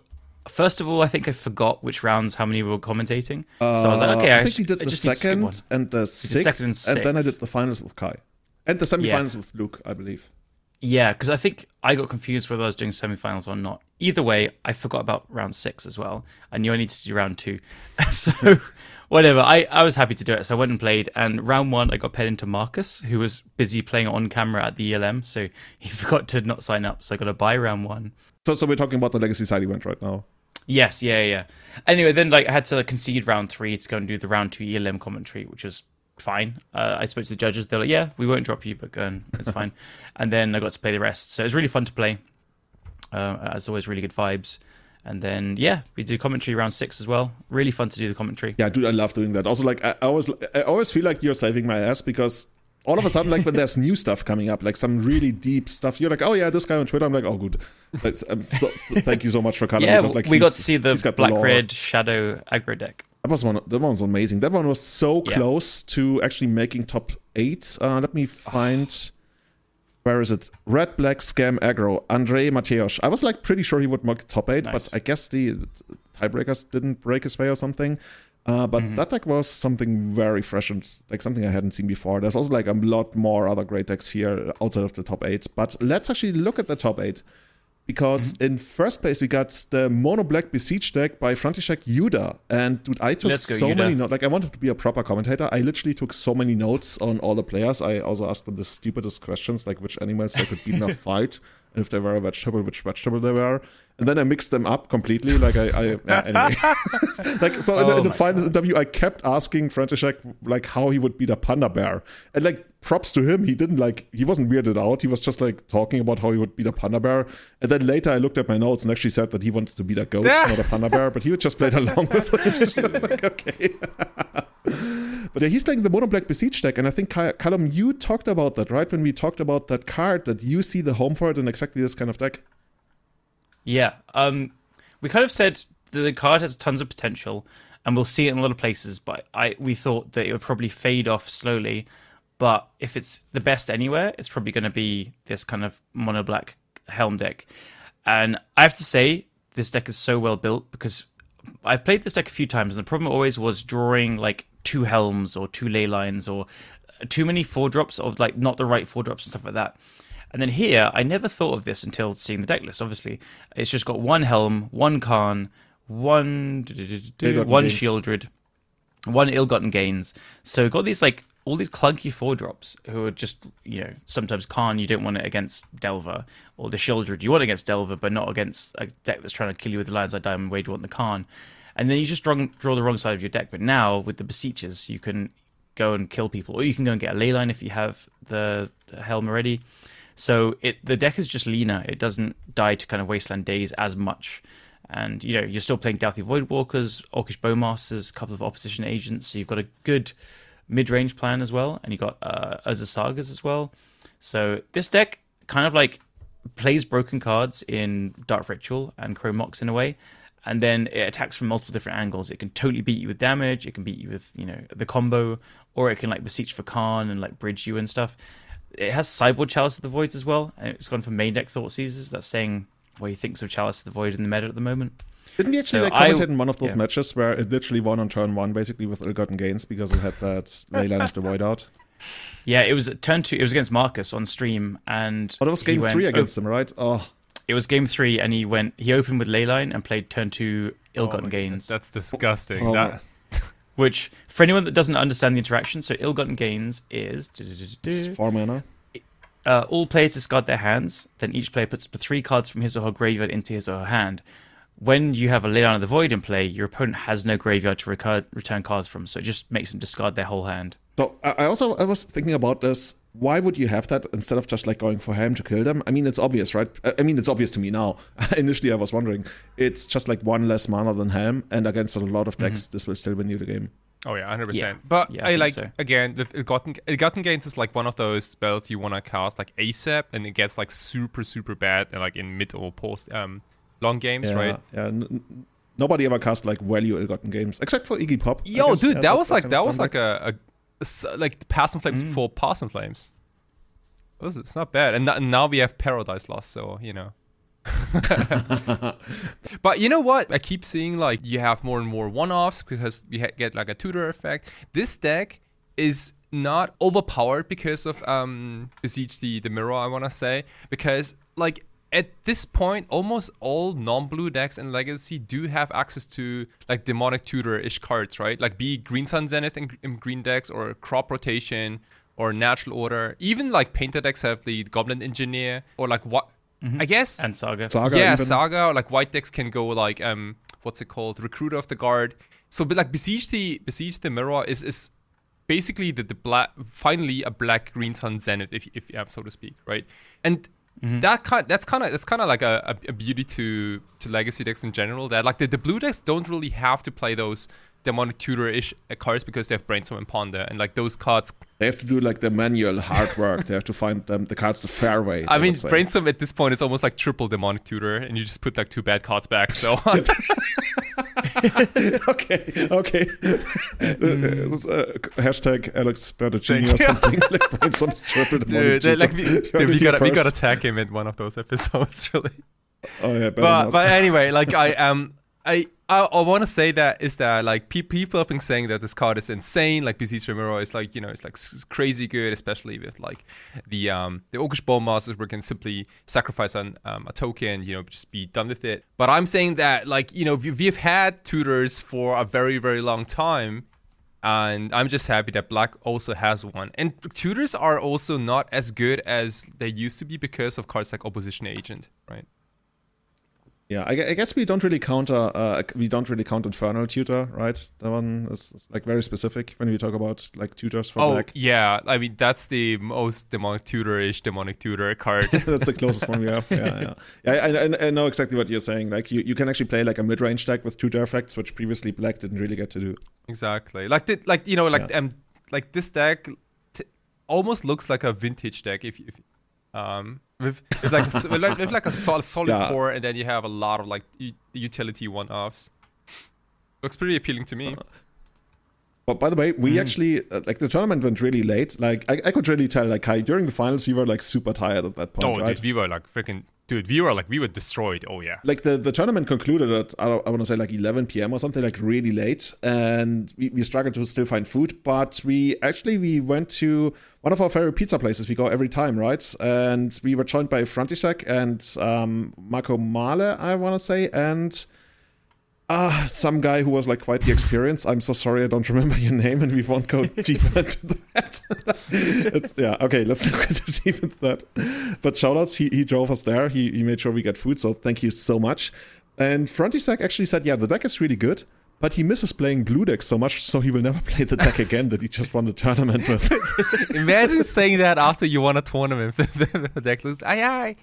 First of all, I think I forgot which rounds, how many we were commentating. so I was like, okay, Uh, I I, think sh- we did I the just need to skip one. second and the sixth, second and and then I did the finals with Kai, and the semifinals with Luke, I believe. Yeah, because I think I got confused whether I was doing semifinals or not. Either way, I forgot about round six as well. I knew I needed to do round two. so, whatever. I, I was happy to do it. So I went and played. And round one, I got paired into Marcus, who was busy playing on camera at the ELM. So he forgot to not sign up. So I got to buy round one. So, so we're talking about the Legacy side event right now. Yes, yeah, yeah. Anyway, then like I had to like, concede round three to go and do the round two ELM commentary, which was fine. Uh, I spoke to the judges; they're like, "Yeah, we won't drop you, but go and it's fine." And then I got to play the rest, so it was really fun to play. Uh, as always, really good vibes. And then yeah, we do commentary round six as well. Really fun to do the commentary. Yeah, dude, I love doing that. Also, like, I, always, I always feel like you're saving my ass because all of a sudden, like, when there's new stuff coming up, like some really deep stuff, you're like, oh yeah, this guy on Twitter. I'm like, oh, good. I'm so, thank you so much for coming. Yeah, because, like, we got to see the black red shadow aggro deck. That was one. That one was amazing. That one was so Yeah. close to actually making top eight. Uh, let me find. Where is it? Red Black Scam Aggro. Andre Mateos. I was like pretty sure he would make top eight, Nice. but I guess the tiebreakers didn't break his way or something. Uh, but Mm-hmm. that deck was something very fresh and like something I hadn't seen before. There's also like a lot more other great decks here outside of the top eight. But let's actually look at the top eight because Mm-hmm. in first place we got the mono black Beseech deck by František Yuda and dude i took go, so Yuda. many notes like i wanted to be a proper commentator i literally took so many notes on all the players i also asked them the stupidest questions like which animals they could beat in a fight and if they were a vegetable which vegetable they were. And then i mixed them up completely like i, I yeah, anyway. Like so in, the, Oh in the oh my final interview i kept asking František like how he would beat a panda bear. And like props to him he didn't like he wasn't weirded out. He was just like talking about how he would beat a panda bear. And then later i looked at my notes and actually said that he wanted to beat a goat not a panda bear but he would just played along with it. Like okay but yeah, he's playing the mono black Beseech deck and i think Cal- callum you talked about that right when we talked about that card that you see the home for it in exactly this kind of deck Yeah. Um, we kind of said that the card has tons of potential, and we'll see it in a lot of places. But I we thought that it would probably fade off slowly. But if it's the best anywhere, it's probably going to be this kind of mono black helm deck. And I have to say, this deck is so well built because I've played this deck a few times, and the problem always was drawing like two helms or two ley lines or uh, too many four drops of like not the right four drops and stuff like that. And then here, I never thought of this until seeing the deck list. Obviously, it's just got one helm, one Khan, one one gains. Sheoldred, one ill-gotten gains. So got these like all these clunky four drops who are just you know sometimes Khan you don't want it against Delver or the Sheoldred you want it against Delver but not against a deck that's trying to kill you with the Lions Like Diamond Wade you want the Khan, and then you just draw, draw the wrong side of your deck. But now with the Beseechers you can go and kill people or you can go and get a ley line if you have the, the helm already. So it the deck is just leaner. It doesn't die to kind of wasteland Daze as much. And you know, you're still playing Dauthi Voidwalkers, Orcish Bowmasters, a couple of opposition agents, so you've got a good mid range plan as well, and you've got uh Urza Sagas as well. So this deck kind of like plays broken cards in Dark Ritual and Chrome Mox in a way, and then it attacks from multiple different angles. It can totally beat you with damage. It can beat you with you know the combo, or it can like beseech for Khan and like bridge you and stuff. It has sideboard Chalice of the Voids as well, and it's gone for main deck Thoughtseizes. That's saying what he thinks of Chalice of the Void in the meta at the moment. Didn't he actually So like commentate in one of those yeah. matches where it literally won on turn one, basically with ill-gotten gains because it had that Leyline of the Void out? Yeah, it was turn two. It was against Marcus on stream, and Oh, that was game went- three oh, against him, right? Oh, it was game three, and he went. He opened with Leyline and played turn two ill-gotten Oh, gains. That's disgusting. oh, that, Which, for anyone that doesn't understand the interaction, so ill-gotten gains is it's four mana. uh, all players discard their hands. Then each player puts three cards from his or her graveyard into his or her hand. When you have a Leyline of the Void in play, your opponent has no graveyard to recur- return cards from, so it just makes them discard their whole hand. So I I also I was thinking about this. Why would you have that instead of just like going for ham to kill them? I mean, it's obvious, right? I I mean, it's obvious to me now. Initially, I was wondering. It's just like one less mana than ham, and against a lot of decks, this will still win you the game. Oh yeah, hundred Yeah. percent. But Yeah, I I, like so. again the Ill-gotten Ill-gotten Gains is like one of those spells you want to cast like ASAP, and it gets like super super bad and like in mid or post um long games, Yeah, right? yeah. n- n- nobody ever cast like value ill-gotten gains except for Iggy Pop. Yo, guess, dude, yeah, that was like kind that was standard. like a, like Past in Flames Mm. before Past in Flames. It was, it's not bad, and n- now we have Paradise Lost, so you know. but you know what? I keep seeing like you have more and more one-offs because you ha- get like a tutor effect. This deck is not overpowered because of um Beseech the the mirror. I want to say because like at this point, almost all non-blue decks in Legacy do have access to like demonic tutor-ish cards, right? Like be it Green Sun Zenith in, in green decks or crop rotation or natural order. Even like painter decks have the Goblin Engineer or like what I guess And Saga. Saga. yeah, even. Saga or like white decks can go like um what's it called? Recruiter of the Guard. So but like Beseech the Beseech the Mirror is is basically the, the black finally a black green sun zenith if if yeah, so to speak, right? And Mm-hmm. that kind that's kind of that's kind of like a, a, a beauty to to legacy decks in general that like the, the blue decks don't really have to play those demonic tutor-ish uh, cards because they have brainstorm and ponder and like those cards They have to do like the manual hard work. they have to find them the cards the fair way. I mean, brainstorm at this point it's almost like triple demonic tutor, and you just put like two bad cards back. So okay, okay. Mm. This uh, hashtag Alex Bertocini or something. like brainstorm's triple demonic dude, like we, dude, we gotta we gotta tag him in one of those episodes, really. Oh yeah, But but anyway, like I um I I, I want to say that is that like pe- people have been saying that this card is insane. Like Beseech the Mirror is like you know it's like crazy good, especially with like the um the Orcish Bowmasters where you can simply sacrifice an, um, a token, you know, just be done with it. But I'm saying that like you know we, we've had tutors for a very very long time. And I'm just happy that Black also has one. And tutors are also not as good as they used to be because of cards like Opposition Agent, right? Yeah, I, I guess we don't really count. Uh, uh, we don't really count Infernal Tutor, right? That one is, is, like very specific when we talk about like tutors for Oh black. yeah, I mean that's the most demonic tutor-ish demonic tutor card. That's the closest one we have. Yeah, yeah. yeah I, I, I know exactly what you're saying. Like you, you can actually play like a mid-range deck with tutor effects, which previously black didn't really get to do. exactly. Like the, like you know like Yeah. um like this deck t- almost looks like a vintage deck if, if um with, with like a, with like, with like a solid solid Yeah. core and then you have a lot of like u- utility one-offs. Looks pretty appealing to me. But by the way, we Mm. actually uh, like the tournament went really late. Like I, I could really tell. Like Kai, during the finals, you were like super tired at that point, Oh, right? dude, we were like freaking dude. We were like we were destroyed. Oh yeah. like the, the tournament concluded at I, I want to say like 11 p.m. or something like really late, and we, we struggled to still find food. But we actually we went to one of our favorite pizza places. We go every time, right? And we were joined by František and um, Marco Male, I want to say, and ah, some guy who was like quite the experience. I'm so sorry, I don't remember your name, and we won't go deeper into that. it's, yeah, okay, let's not go deep into that. But shoutouts, he, he drove us there. He, he made sure we get food, so thank you so much. And František actually said, yeah, the deck is really good, but he misses playing blue deck so much, so he will never play the deck again that he just won the tournament with. Imagine saying that after you won a tournament. the deck. I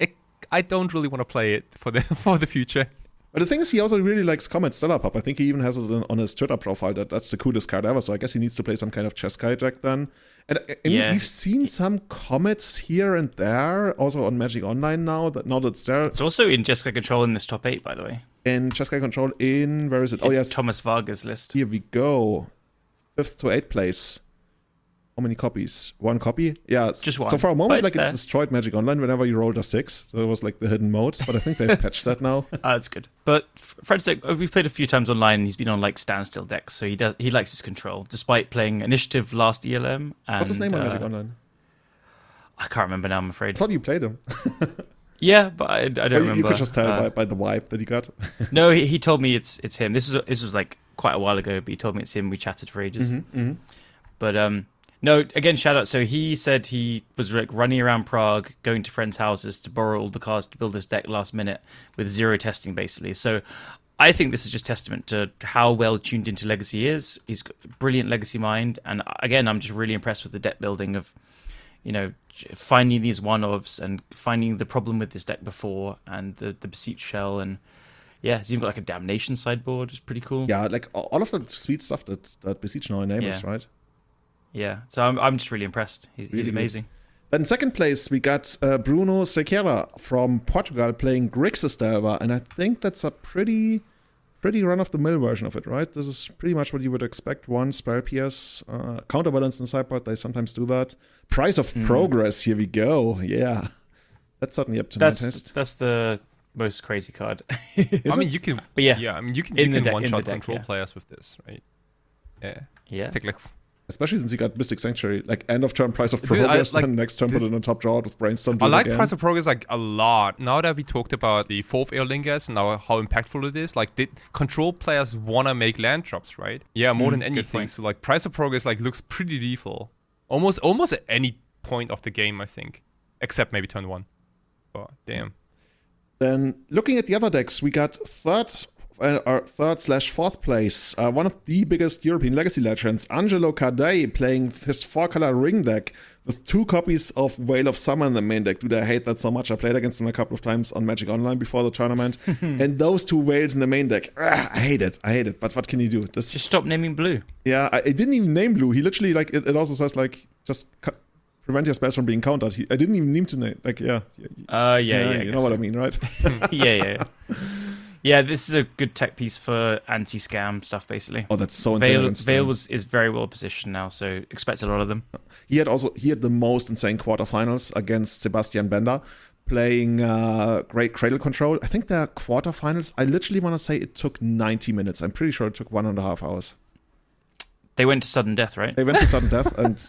I, I don't really want to play it for the for the future. But the thing is, he also really likes Comet Stellar Pup. I think he even has it on his Twitter profile that that's the coolest card ever. So I guess he needs to play some kind of Jeskai deck then. And uh, I mean, Yeah. we've seen some comets here and there, also on Magic Online now. That now that's there It's also in Jeskai Control in this top eight, by the way. in Jeskai Control. In where is it? Oh yes, Thomas Vargas list. here we go. Fifth to eighth place. How many copies? One copy? Yeah, Just So for a moment, like there. it destroyed Magic Online whenever you rolled a six. So it was like the hidden mode. But I think they've patched that now. Uh, that's good. But Fred's deck, uh, we've played a few times online. and He's been on like standstill decks, so he does he likes his control, despite playing Initiative last ELM. And, What's his name on uh, Magic Online? I can't remember now. I'm afraid. I thought you played him. Yeah, but I, I don't you, remember. you could just tell Uh, by, by the vibe that he got. No, he, he told me it's it's him. This was this was like quite a while ago, but he told me it's him. We chatted for ages. Mhm. But um, no, again, shout out. So he said he was like running around Prague, going to friends' houses to borrow all the cards to build this deck last minute with zero testing, basically. So I think this is just testament to how well tuned into Legacy he is. He's got a brilliant Legacy mind, and uh, again, I'm just really impressed with the deck building of, you know, finding these one-offs and finding the problem with this deck before and the the Beseech Shell and. Yeah, he's even got like a damnation sideboard. It's pretty cool. Yeah, like all of the sweet stuff that that Beseech now enables, Yeah. right? Yeah, so I'm I'm just really impressed. He's, Really he's good. amazing. Then second place, we got uh, Bruno Sequeira from Portugal playing Grixis Delver, and I think that's a pretty, pretty run-of-the-mill version of it, right? This is pretty much what you would expect. One spell pierce, uh, counterbalance in sideboard. They sometimes do that. Price of Hmm. progress. Here we go. Yeah, that's certainly up to That's my taste. that's the most crazy card. I mean, it? you can. But yeah. yeah. I mean, you can. In you can deck- one shot deck, control yeah. players with this, right? Yeah. yeah, Take like Especially since you got Mystic Sanctuary, like end of turn price of Dude, I- progress, like, then next turn put it on top draw with brainstorm. I like again. Price of Progress like a lot. Now that we talked about the Forth Eorlingas and now how impactful it is, like did control players wanna make land drops, right? Yeah, more Mm, than anything. So like Price of Progress like looks pretty lethal. Almost almost at any point of the game, I think. Except maybe turn one. But damn. Then looking at the other decks, we got third uh, third slash fourth place. Uh, one of the biggest European legacy legends, Angelo Cardai, playing his four color ring deck with two copies of Veil of Summer in the main deck. Dude, I hate that so much. I played against him a couple of times on Magic Online before the tournament, and those two whales in the main deck. ah, I hate it. I hate it. But what can you do? This, just stop naming blue. yeah, I, it didn't even name blue. He literally like it, it also says like just. Cu- Prevent your spells from being countered. He, I didn't even need to name like yeah, Uh, yeah, yeah, I you know what. I mean, right? yeah, yeah, yeah. This is a good tech piece for anti-scam stuff, basically. Oh, that's so insane. Vale was is very well positioned now, so expect a lot of them. He had also he had the most insane quarterfinals against Sebastian Bender, playing uh, great cradle control. I think their quarterfinals. I literally want to say it took 90 minutes. I'm pretty sure it took one and a half hours. They went to sudden death, right? They went to sudden death, and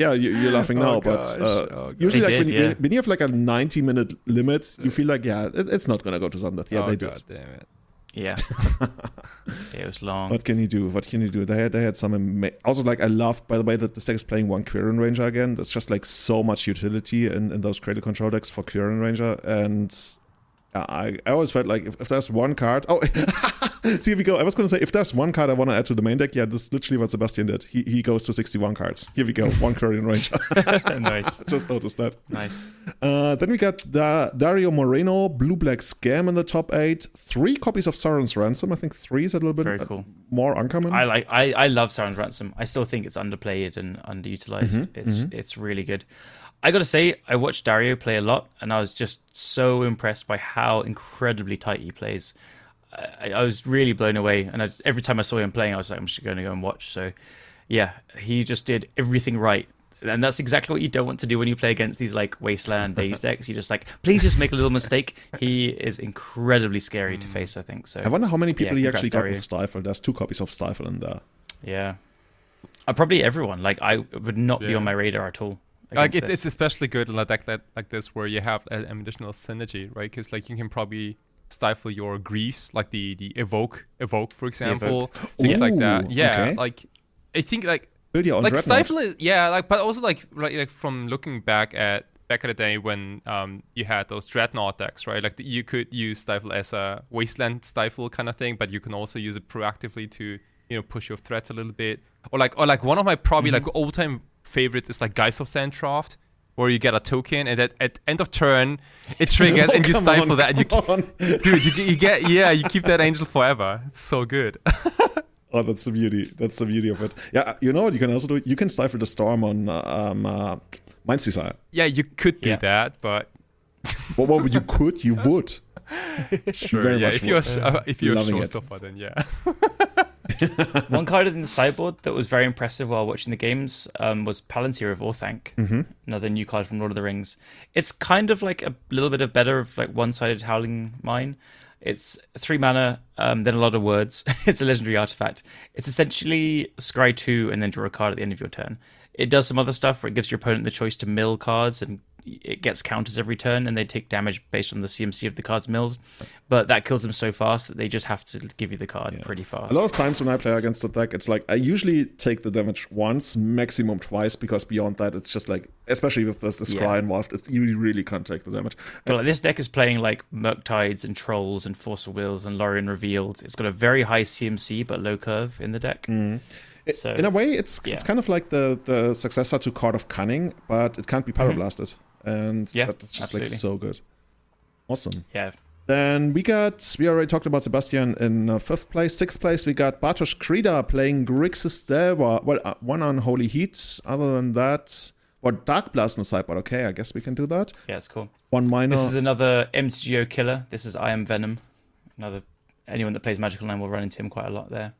yeah, you, you're laughing now, Oh, but uh, Oh, usually They like when, you, yeah. when you have like a 90 minute limit, you feel like yeah, it, it's not gonna go to sudden death. Yeah, oh, they God did. damn it. Yeah. yeah, it was long. What can you do? What can you do? They had, they had some ama- also like I loved by the way that this deck is playing one Quirion Ranger again. There's just like so much utility in, in those cradle control decks for Quirion Ranger, and I, I always felt like if, if there's one card, oh, see here we go. I was going to say if there's one card I want to add to the main deck, yeah, this is literally what Sebastian did. He he goes to 61 cards. Here we go, one Quirion range. nice, just noticed that. nice. Uh, then we got da- Dario Moreno, Blue Black Scam in the top eight. Three copies of Sauron's Ransom. I think three is a little bit Very uh, cool. more uncommon. I like. I, I love Sauron's Ransom. I still think it's underplayed and underutilized. it's it's really good. I gotta say, I watched Dario play a lot, and I was just so impressed by how incredibly tight he plays. I, I was really blown away, and I, every time I saw him playing, I was like, I'm just going to go and watch. So, yeah, he just did everything right. And that's exactly what you don't want to do when you play against these like wasteland Daze decks. You just like, please just make a little mistake. He is incredibly scary to face. I think so. I wonder how many people Yeah, he actually got with Stifle. There's two copies of Stifle in there. Yeah. Uh, probably everyone. Like I would not be on my radar at all. Like against it, this. it's especially good in a deck that, like this where you have an additional synergy, right? Because like you can probably stifle your griefs, like the the evoke, evoke for example, things like that. Yeah, okay. like I think like like is yeah, like but also like like, like from looking back at back in the day when um you had those dreadnought decks, right? Like the, you could use stifle as a wasteland stifle kind of thing, but you can also use it proactively to you know push your threats a little bit. Or like or like one of my probably Mm-hmm. like all time favorites is like Geist of Saint Traft where you get a token, and at, at end of turn, it triggers, and you stifle on, that, and you, come on. dude, you, you get yeah, you keep that angel forever. It's so good. Oh, that's the beauty. That's the beauty of it. Yeah, you know what you can also do? You can stifle the storm on uh, um, uh, Mind's Desire. yeah, you could do Yeah. that, but Well, well, you could, you would. sure, very yeah, much if you're would. uh, if you're a Loving it. showstopper, then yeah. One card in the sideboard that was very impressive while watching the games um, was Palantir of Orthanc, mm-hmm. another new card from Lord of the Rings. It's kind of like a little bit of better of like one-sided Howling Mine. It's three mana, um, then a lot of words. it's a legendary artifact. It's essentially scry two and then draw a card at the end of your turn. It does some other stuff where it gives your opponent the choice to mill cards and it gets counters every turn and they take damage based on the CMC of the cards milled. But that kills them so fast that they just have to give you the card pretty fast. A lot of times when I play against the deck, it's like I usually take the damage once, maximum twice, because beyond that, it's just like, especially with there's the scry Yeah. involved, it's, you really can't take the damage. But like, this deck is playing like Murktides and Trolls and Force of Wills and Lorien Revealed. It's got a very high CMC but low curve in the deck. Mm-hmm. So In a way, it's it's kind of like the the successor to Card of Cunning, but it can't be mm-hmm. pyroblasted, and. Yeah, that's just absolutely. like so good. Awesome. yeah, Then we got, we already talked about Sebastian in uh, fifth place. Sixth place, we got Bartosz Krida playing Grixis Delver. Well, uh, one on Holy Heat. Other than that, well, Dark Blast on the side, but okay, I guess we can do that. yeah, it's cool. One minor. This is another MTGO killer. This is I Am Venom. Another anyone that plays Magical Nine will run into him quite a lot there.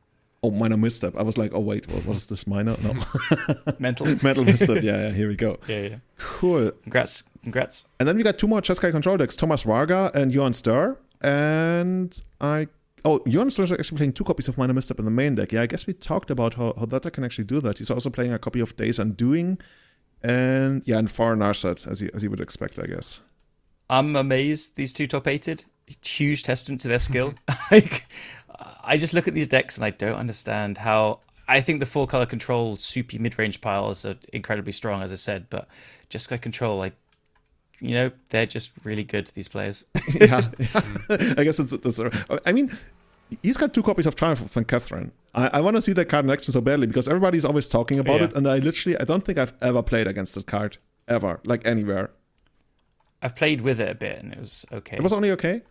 Oh, minor misstep. I was like, oh, wait, what, what is this minor? No. Mental. Metal misstep. Yeah, yeah, here we go. yeah, yeah. Cool. Congrats, congrats. And then we got two more Jeskai control decks Thomas Varga and Johan Stur. And I. Oh, Stur is actually playing two copies of Minor Misstep in the main deck. Yeah, I guess we talked about how, how that deck can actually do that. He's also playing a copy of Day's Undoing. And yeah, and Far Narset, as you, as you would expect, I guess. I'm amazed these two top eighted. Huge testament to their skill. like, I just look at these decks and I don't understand how. I think the four color control soupy mid range piles are incredibly strong, as I said, but just got control, like, you know, they're just really good. These players. yeah, I guess it's, it's. Uh, I mean, he's got two copies of Triumph of St. Catherine. I, I want to see that card in action so badly because everybody's always talking about Yeah. it, and I literally, I don't think I've ever played against that card ever, like anywhere. I've played with it a bit and it was okay. It was only okay.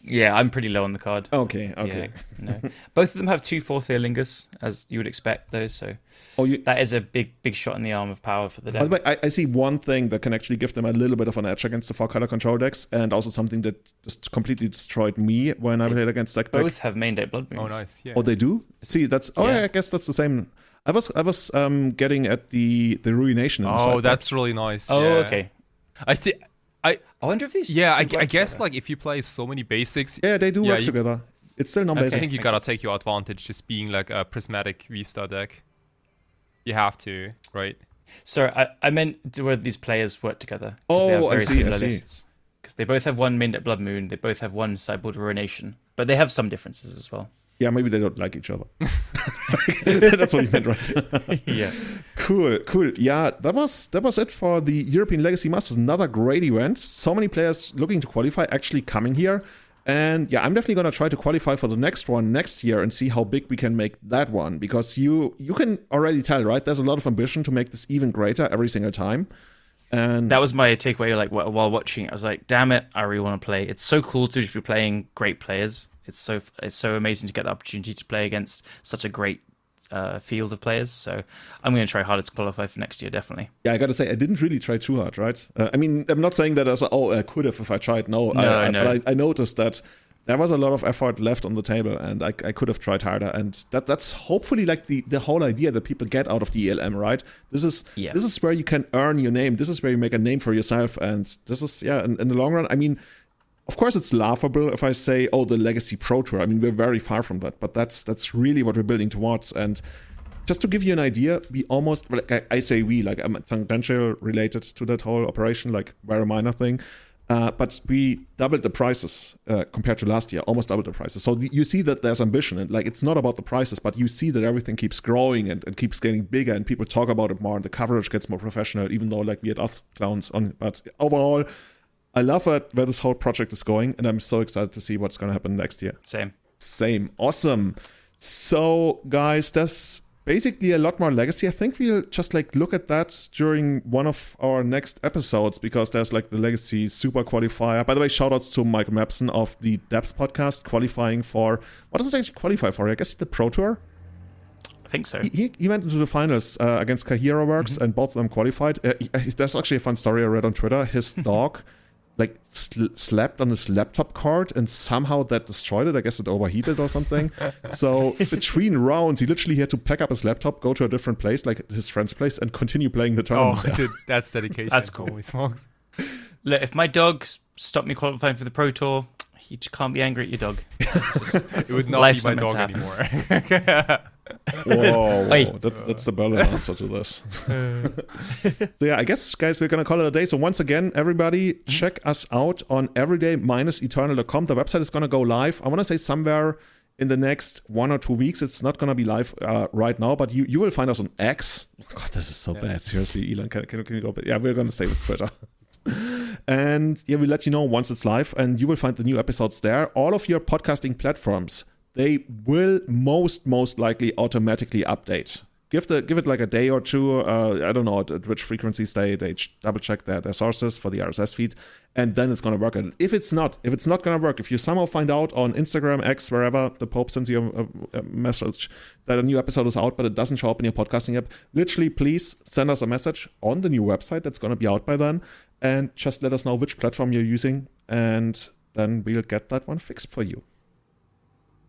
Yeah, I'm pretty low on the card. Okay, okay. Yeah, no. Both of them have two Forth Eorlingas, as you would expect those. So Oh, you. that is a big, big shot in the arm of power for the deck. By the deck. way, I, I see one thing that can actually give them a little bit of an edge against the four color control decks, and also something that just completely destroyed me when I played against deck deck. Both have main deck blood moons. Oh, nice. Yeah. Oh, they do. See, that's. Oh, Yeah. yeah. I guess that's the same. I was, I was um getting at the the ruination. in the Oh, sideboard. that's really nice. Oh, yeah. okay. I think. I I wonder if these. yeah. I, I guess together. like if you play so many basics, Yeah, they do Yeah, work you- together. It's still I non-basic. think you gotta take your advantage just being like a prismatic Vista deck. You have to, right? Sorry, I, I meant where these players work together. 'cause Oh, they have I very see, I see. lists. Because they both have one main deck blood moon. They both have one sideboard ruination, but they have some differences as well. Yeah, maybe they don't like each other. That's what you meant, right? yeah. cool, cool. Yeah, that was that was it for the European Legacy Masters. Another great event. So many players looking to qualify actually coming here. And yeah, I'm definitely gonna try to qualify for the next one next year and see how big we can make that one. Because you you can already tell, right? There's a lot of ambition to make this even greater every single time. And That was my takeaway. Like while watching, it, I was like, "Damn it, I really want to play." It's so cool to just be playing great players. It's so it's so amazing to get the opportunity to play against such a great uh, field of players. So I'm going to try harder to qualify for next year, definitely. Yeah, I gotta say, I didn't really try too hard, right? Uh, I mean, I'm not saying that as oh, I could have if I tried. No, No, I, I, no. but I, I noticed that there was a lot of effort left on the table, and I, I could have tried harder. And that that's hopefully like the the whole idea that people get out of the ELM, right? This is Yeah. this is where you can earn your name. This is where you make a name for yourself, and this is yeah. In, in the long run, I mean. Of course, it's laughable if I say, "Oh, the Legacy Pro Tour." I mean, we're very far from that, but that's that's really what we're building towards. And just to give you an idea, we almost like I, say we like I'm tangential related to that whole operation, like very minor thing. Uh, but we doubled the prices uh, compared to last year, almost doubled the prices. So you see that there's ambition, and like it's not about the prices, but you see that everything keeps growing and, and keeps getting bigger, and people talk about it more, and the coverage gets more professional. Even though like we had us clowns on, but overall, I love it where this whole project is going, and I'm so excited to see what's going to happen next year. Same. Same. Awesome. So, guys, that's basically a lot more legacy. I think we'll just like look at that during one of our next episodes because there's like the legacy super qualifier. By the way, shout outs to Mike Mapson of the Depth podcast qualifying for what does it actually qualify for? I guess the Pro Tour. I think so. He, he went into the finals uh, against Kahira Works and both of them qualified. Uh, he- there's actually a fun story I read on Twitter. His dog like sl- slept on his laptop card and somehow that destroyed it. I guess it overheated or something. so between rounds, he literally had to pack up his laptop, go to a different place, like his friend's place, and continue playing the tournament. Oh, dude, that's dedication. That's cool. Holy smokes. Look, if my dog s- stopped me qualifying for the Pro Tour, you just can't be angry at your dog. It would not be my not dog meant anymore. Whoa, Oi. that's that's the Berlin answer to this. so yeah, I guess guys, we're gonna call it a day. So once again, everybody, check us out on everyday-eternal.com. The website is gonna go live. I want to say somewhere in the next one or two weeks. It's not gonna be live uh, right now, but you you will find us on X. God, this is so bad. Seriously, Elon, can, can, can you go? But yeah, we're gonna stay with Twitter. And yeah, we'll let you know once it's live, and you will find the new episodes there. All of your podcasting platforms, they will most most likely automatically update. Give the give it like a day or two. Uh, I don't know at, at which frequencies they they double check their, their sources for the RSS feed, and then it's gonna work. And if it's not, if it's not gonna work, if you somehow find out on Instagram, X, wherever the Pope sends you a, a, message that a new episode is out, but it doesn't show up in your podcasting app, literally please send us a message on the new website that's gonna be out by then, and just let us know which platform you're using, and then we'll get that one fixed for you.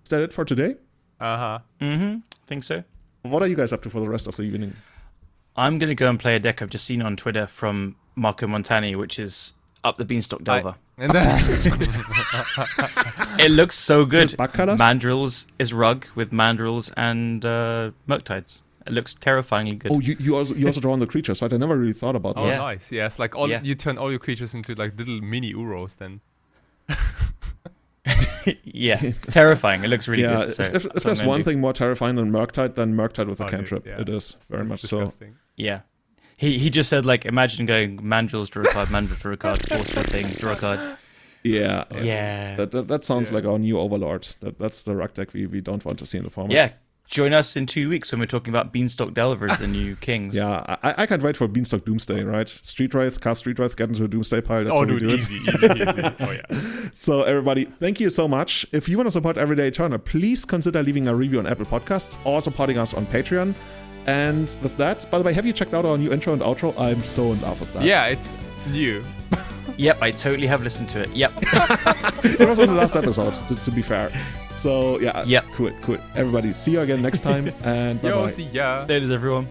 Is that it for today? Uh huh. Mm-hmm. Think so. What are you guys up to for the rest of the evening? I'm going to go and play a deck I've just seen on Twitter from Marco Montani, which is Up the Beanstalk Delver. And then, it looks so good. Bug? Mandrills is rug with mandrills and uh, Murktides. It looks terrifyingly good. Oh, you, you also you also draw on the creatures, right? I never really thought about oh, that. Yeah. nice. Yes, like all Yeah. you turn all your creatures into like little mini Uros. Then yeah, it's terrifying. It looks really yeah, good. So if, if, if there's one do. thing more terrifying than Murktide, then Murktide with a Oh, dude, cantrip. yeah. It is very It's much so. Yeah. He he just said like imagine going mandrills draw a card, mandrills draw a card, force one thing, draw a card. Yeah, Yeah. That, that, that sounds Yeah. like our new Overlord. That that's the ruck deck we, we don't want to see in the format. Yeah. Join us in two weeks when we're talking about Beanstalk Delvers the new kings. Yeah, I, I can't wait for Beanstalk Doomsday, right? Street Wraith, cast Street Wraith, get into a Doomsday pile. That's Oh, we dude, do easy, easy, easy. Oh yeah. So, everybody, thank you so much. If you want to support Everyday Eternal, please consider leaving a review on Apple Podcasts or supporting us on Patreon. And with that, by the way, have you checked out our new intro and outro? I'm so in love with that. Yeah, it's new. Yep, I totally have listened to it. Yep. it was on the last episode, to, to be fair. So, yeah, yeah, cool, cool. Everybody, see you again next time, and bye Yo, bye. see ya. Ladies, everyone.